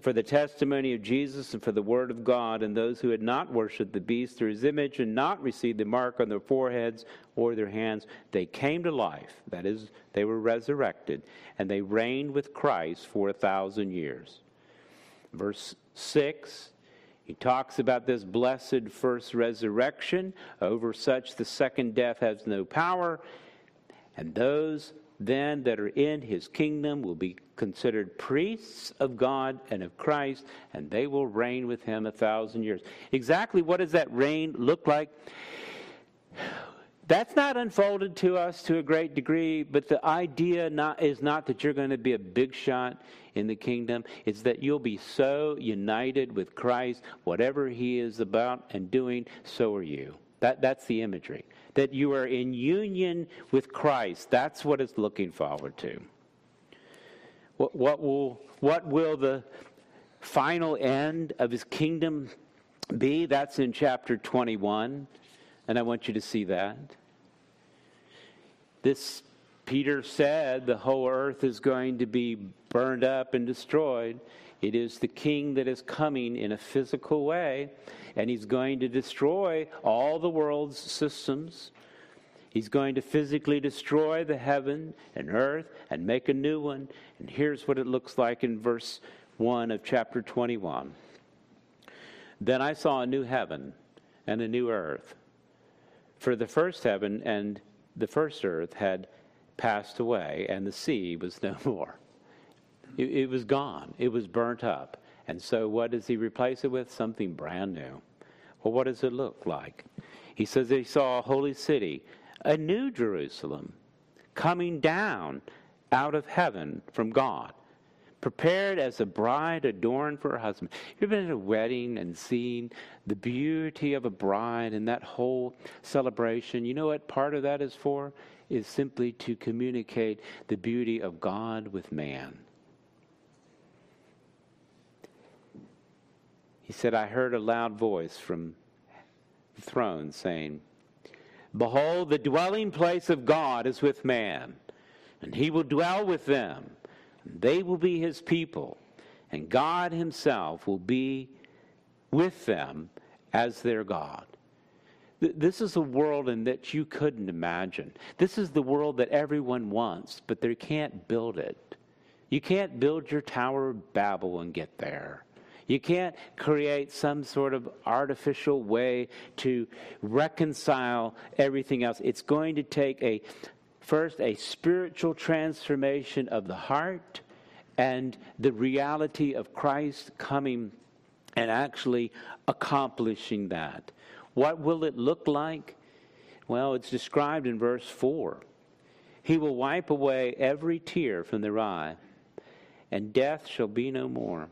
for the testimony of Jesus and for the word of God, and those who had not worshipped the beast or his image and not received the mark on their foreheads or their hands, they came to life. That is, they were resurrected, and they reigned with Christ for a thousand years. Verse 6. He talks about this blessed first resurrection. Over such the second death has no power. And those then that are in his kingdom will be considered priests of God and of Christ, and they will reign with him a thousand years. Exactly what does that reign look like? That's not unfolded to us to a great degree, but the idea not, is not that you're going to be a big shot in the kingdom. It's that you'll be so united with Christ, whatever he is about and doing, so are you. That, that's the imagery. That you are in union with Christ. That's what it's looking forward to. What, what, will, what will the final end of his kingdom be? That's in chapter 21, and I want you to see that. This, Peter said, the whole earth is going to be burned up and destroyed. It is the king that is coming in a physical way, and he's going to destroy all the world's systems. He's going to physically destroy the heaven and earth and make a new one. And here's what it looks like in verse 1 of chapter 21. Then I saw a new heaven and a new earth. For the first heaven and the first earth had passed away, and the sea was no more. It, it was gone, it was burnt up. And so, what does he replace it with? Something brand new. Well, what does it look like? He says he saw a holy city a new Jerusalem coming down out of heaven from God, prepared as a bride adorned for her husband. You've been at a wedding and seen the beauty of a bride and that whole celebration. You know what part of that is for? Is simply to communicate the beauty of God with man. He said, I heard a loud voice from the throne saying, Behold, the dwelling place of God is with man, and he will dwell with them. And they will be his people, and God himself will be with them as their God. This is a world in that you couldn't imagine. This is the world that everyone wants, but they can't build it. You can't build your Tower of Babel and get there. You can't create some sort of artificial way to reconcile everything else. It's going to take a first a spiritual transformation of the heart and the reality of Christ coming and actually accomplishing that. What will it look like? Well, it's described in verse 4. He will wipe away every tear from their eye, and death shall be no more.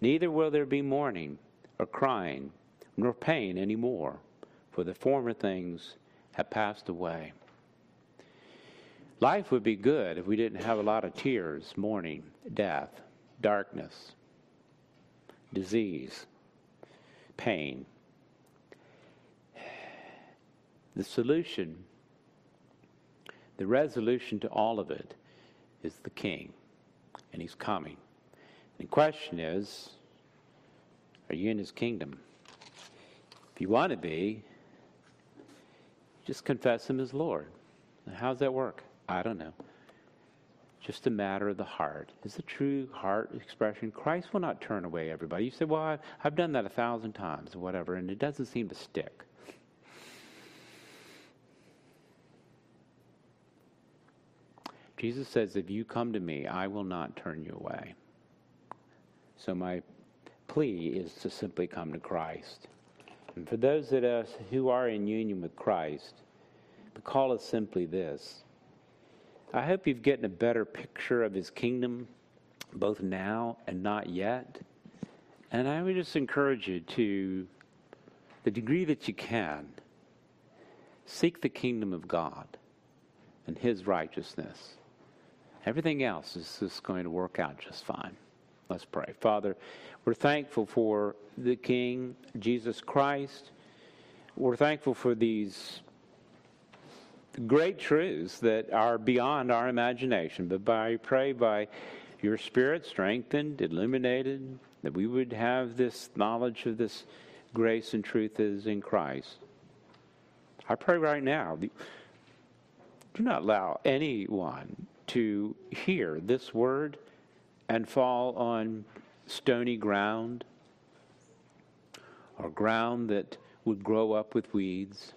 Neither will there be mourning or crying nor pain any more, for the former things have passed away. Life would be good if we didn't have a lot of tears, mourning, death, darkness, disease, pain. The solution, the resolution to all of it is the King, and He's coming. The question is are you in His kingdom? If you want to be, just confess Him as Lord. How does that work? I don't know. Just a matter of the heart. Is the true heart expression. Christ will not turn away everybody. You say, well, I've done that a thousand times or whatever, and it doesn't seem to stick. Jesus says, If you come to me, I will not turn you away. So my plea is to simply come to Christ. And for those of us who are in union with Christ, the call is simply this. I hope you've gotten a better picture of his kingdom, both now and not yet. And I would just encourage you to, the degree that you can, seek the kingdom of God and his righteousness. Everything else is just going to work out just fine. Let's pray. Father, we're thankful for the King, Jesus Christ. We're thankful for these great truths that are beyond our imagination. But by pray by your Spirit strengthened, illuminated, that we would have this knowledge of this grace and truth is in Christ. I pray right now, do not allow anyone to hear this word and fall on stony ground or ground that would grow up with weeds.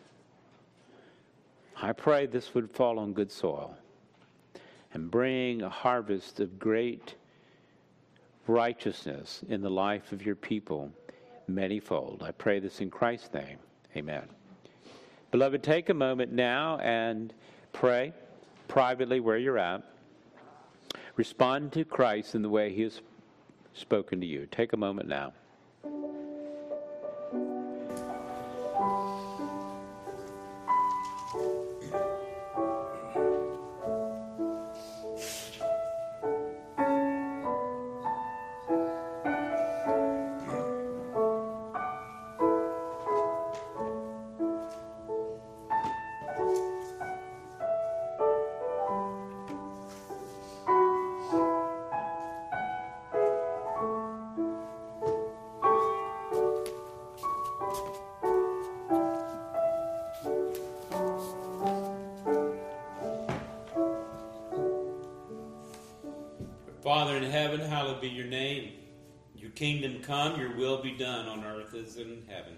I pray this would fall on good soil and bring a harvest of great righteousness in the life of your people manyfold. I pray this in Christ's name. Amen. Beloved, take a moment now and pray privately where you're at. Respond to Christ in the way he has spoken to you. Take a moment now. Hallowed be your name. Your kingdom come, your will be done on earth as in heaven.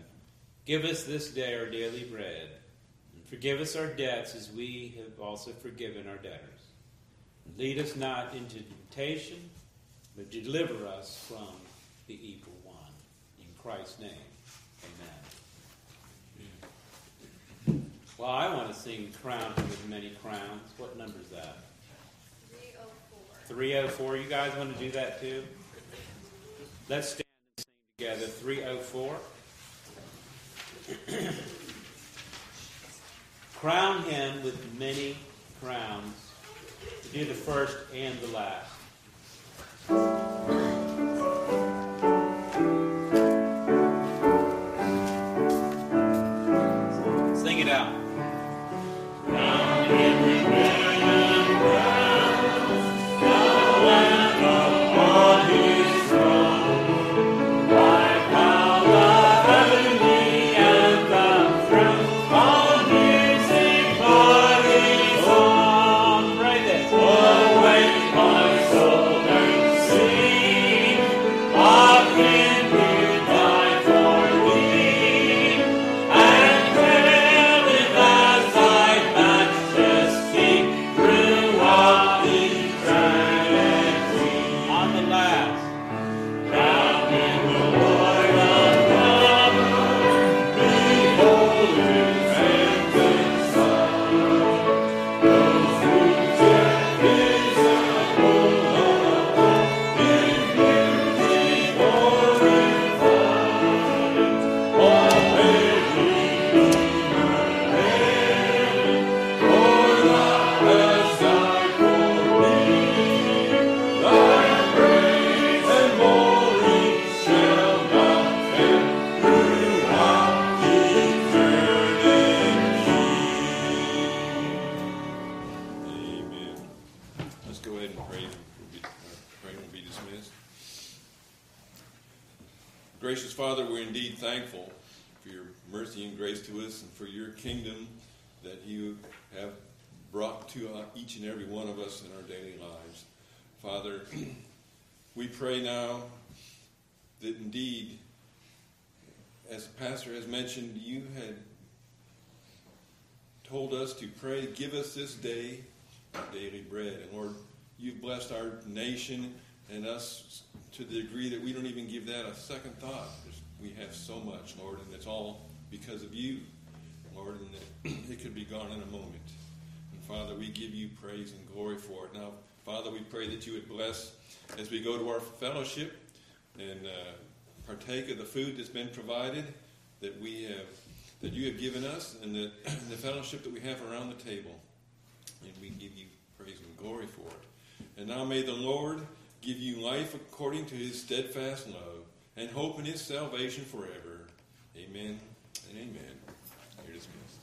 Give us this day our daily bread, and forgive us our debts as we have also forgiven our debtors. And Lead us not into temptation, but deliver us from the evil one. In Christ's name, amen. Well, I want to sing Crown with Many Crowns. What number is that? 304. You guys want to do that too? Let's stand and sing together. 304. Crown him with many crowns. To do the first and the last. To the degree that we don't even give that a second thought. We have so much, Lord, and it's all because of you, Lord, and it, it could be gone in a moment. And Father, we give you praise and glory for it. Now, Father, we pray that you would bless as we go to our fellowship and uh, partake of the food that's been provided that we have that you have given us and the, the fellowship that we have around the table. And we give you praise and glory for it. And now may the Lord give you life according to his steadfast love, and hope in his salvation forever. Amen and amen. You're dismissed.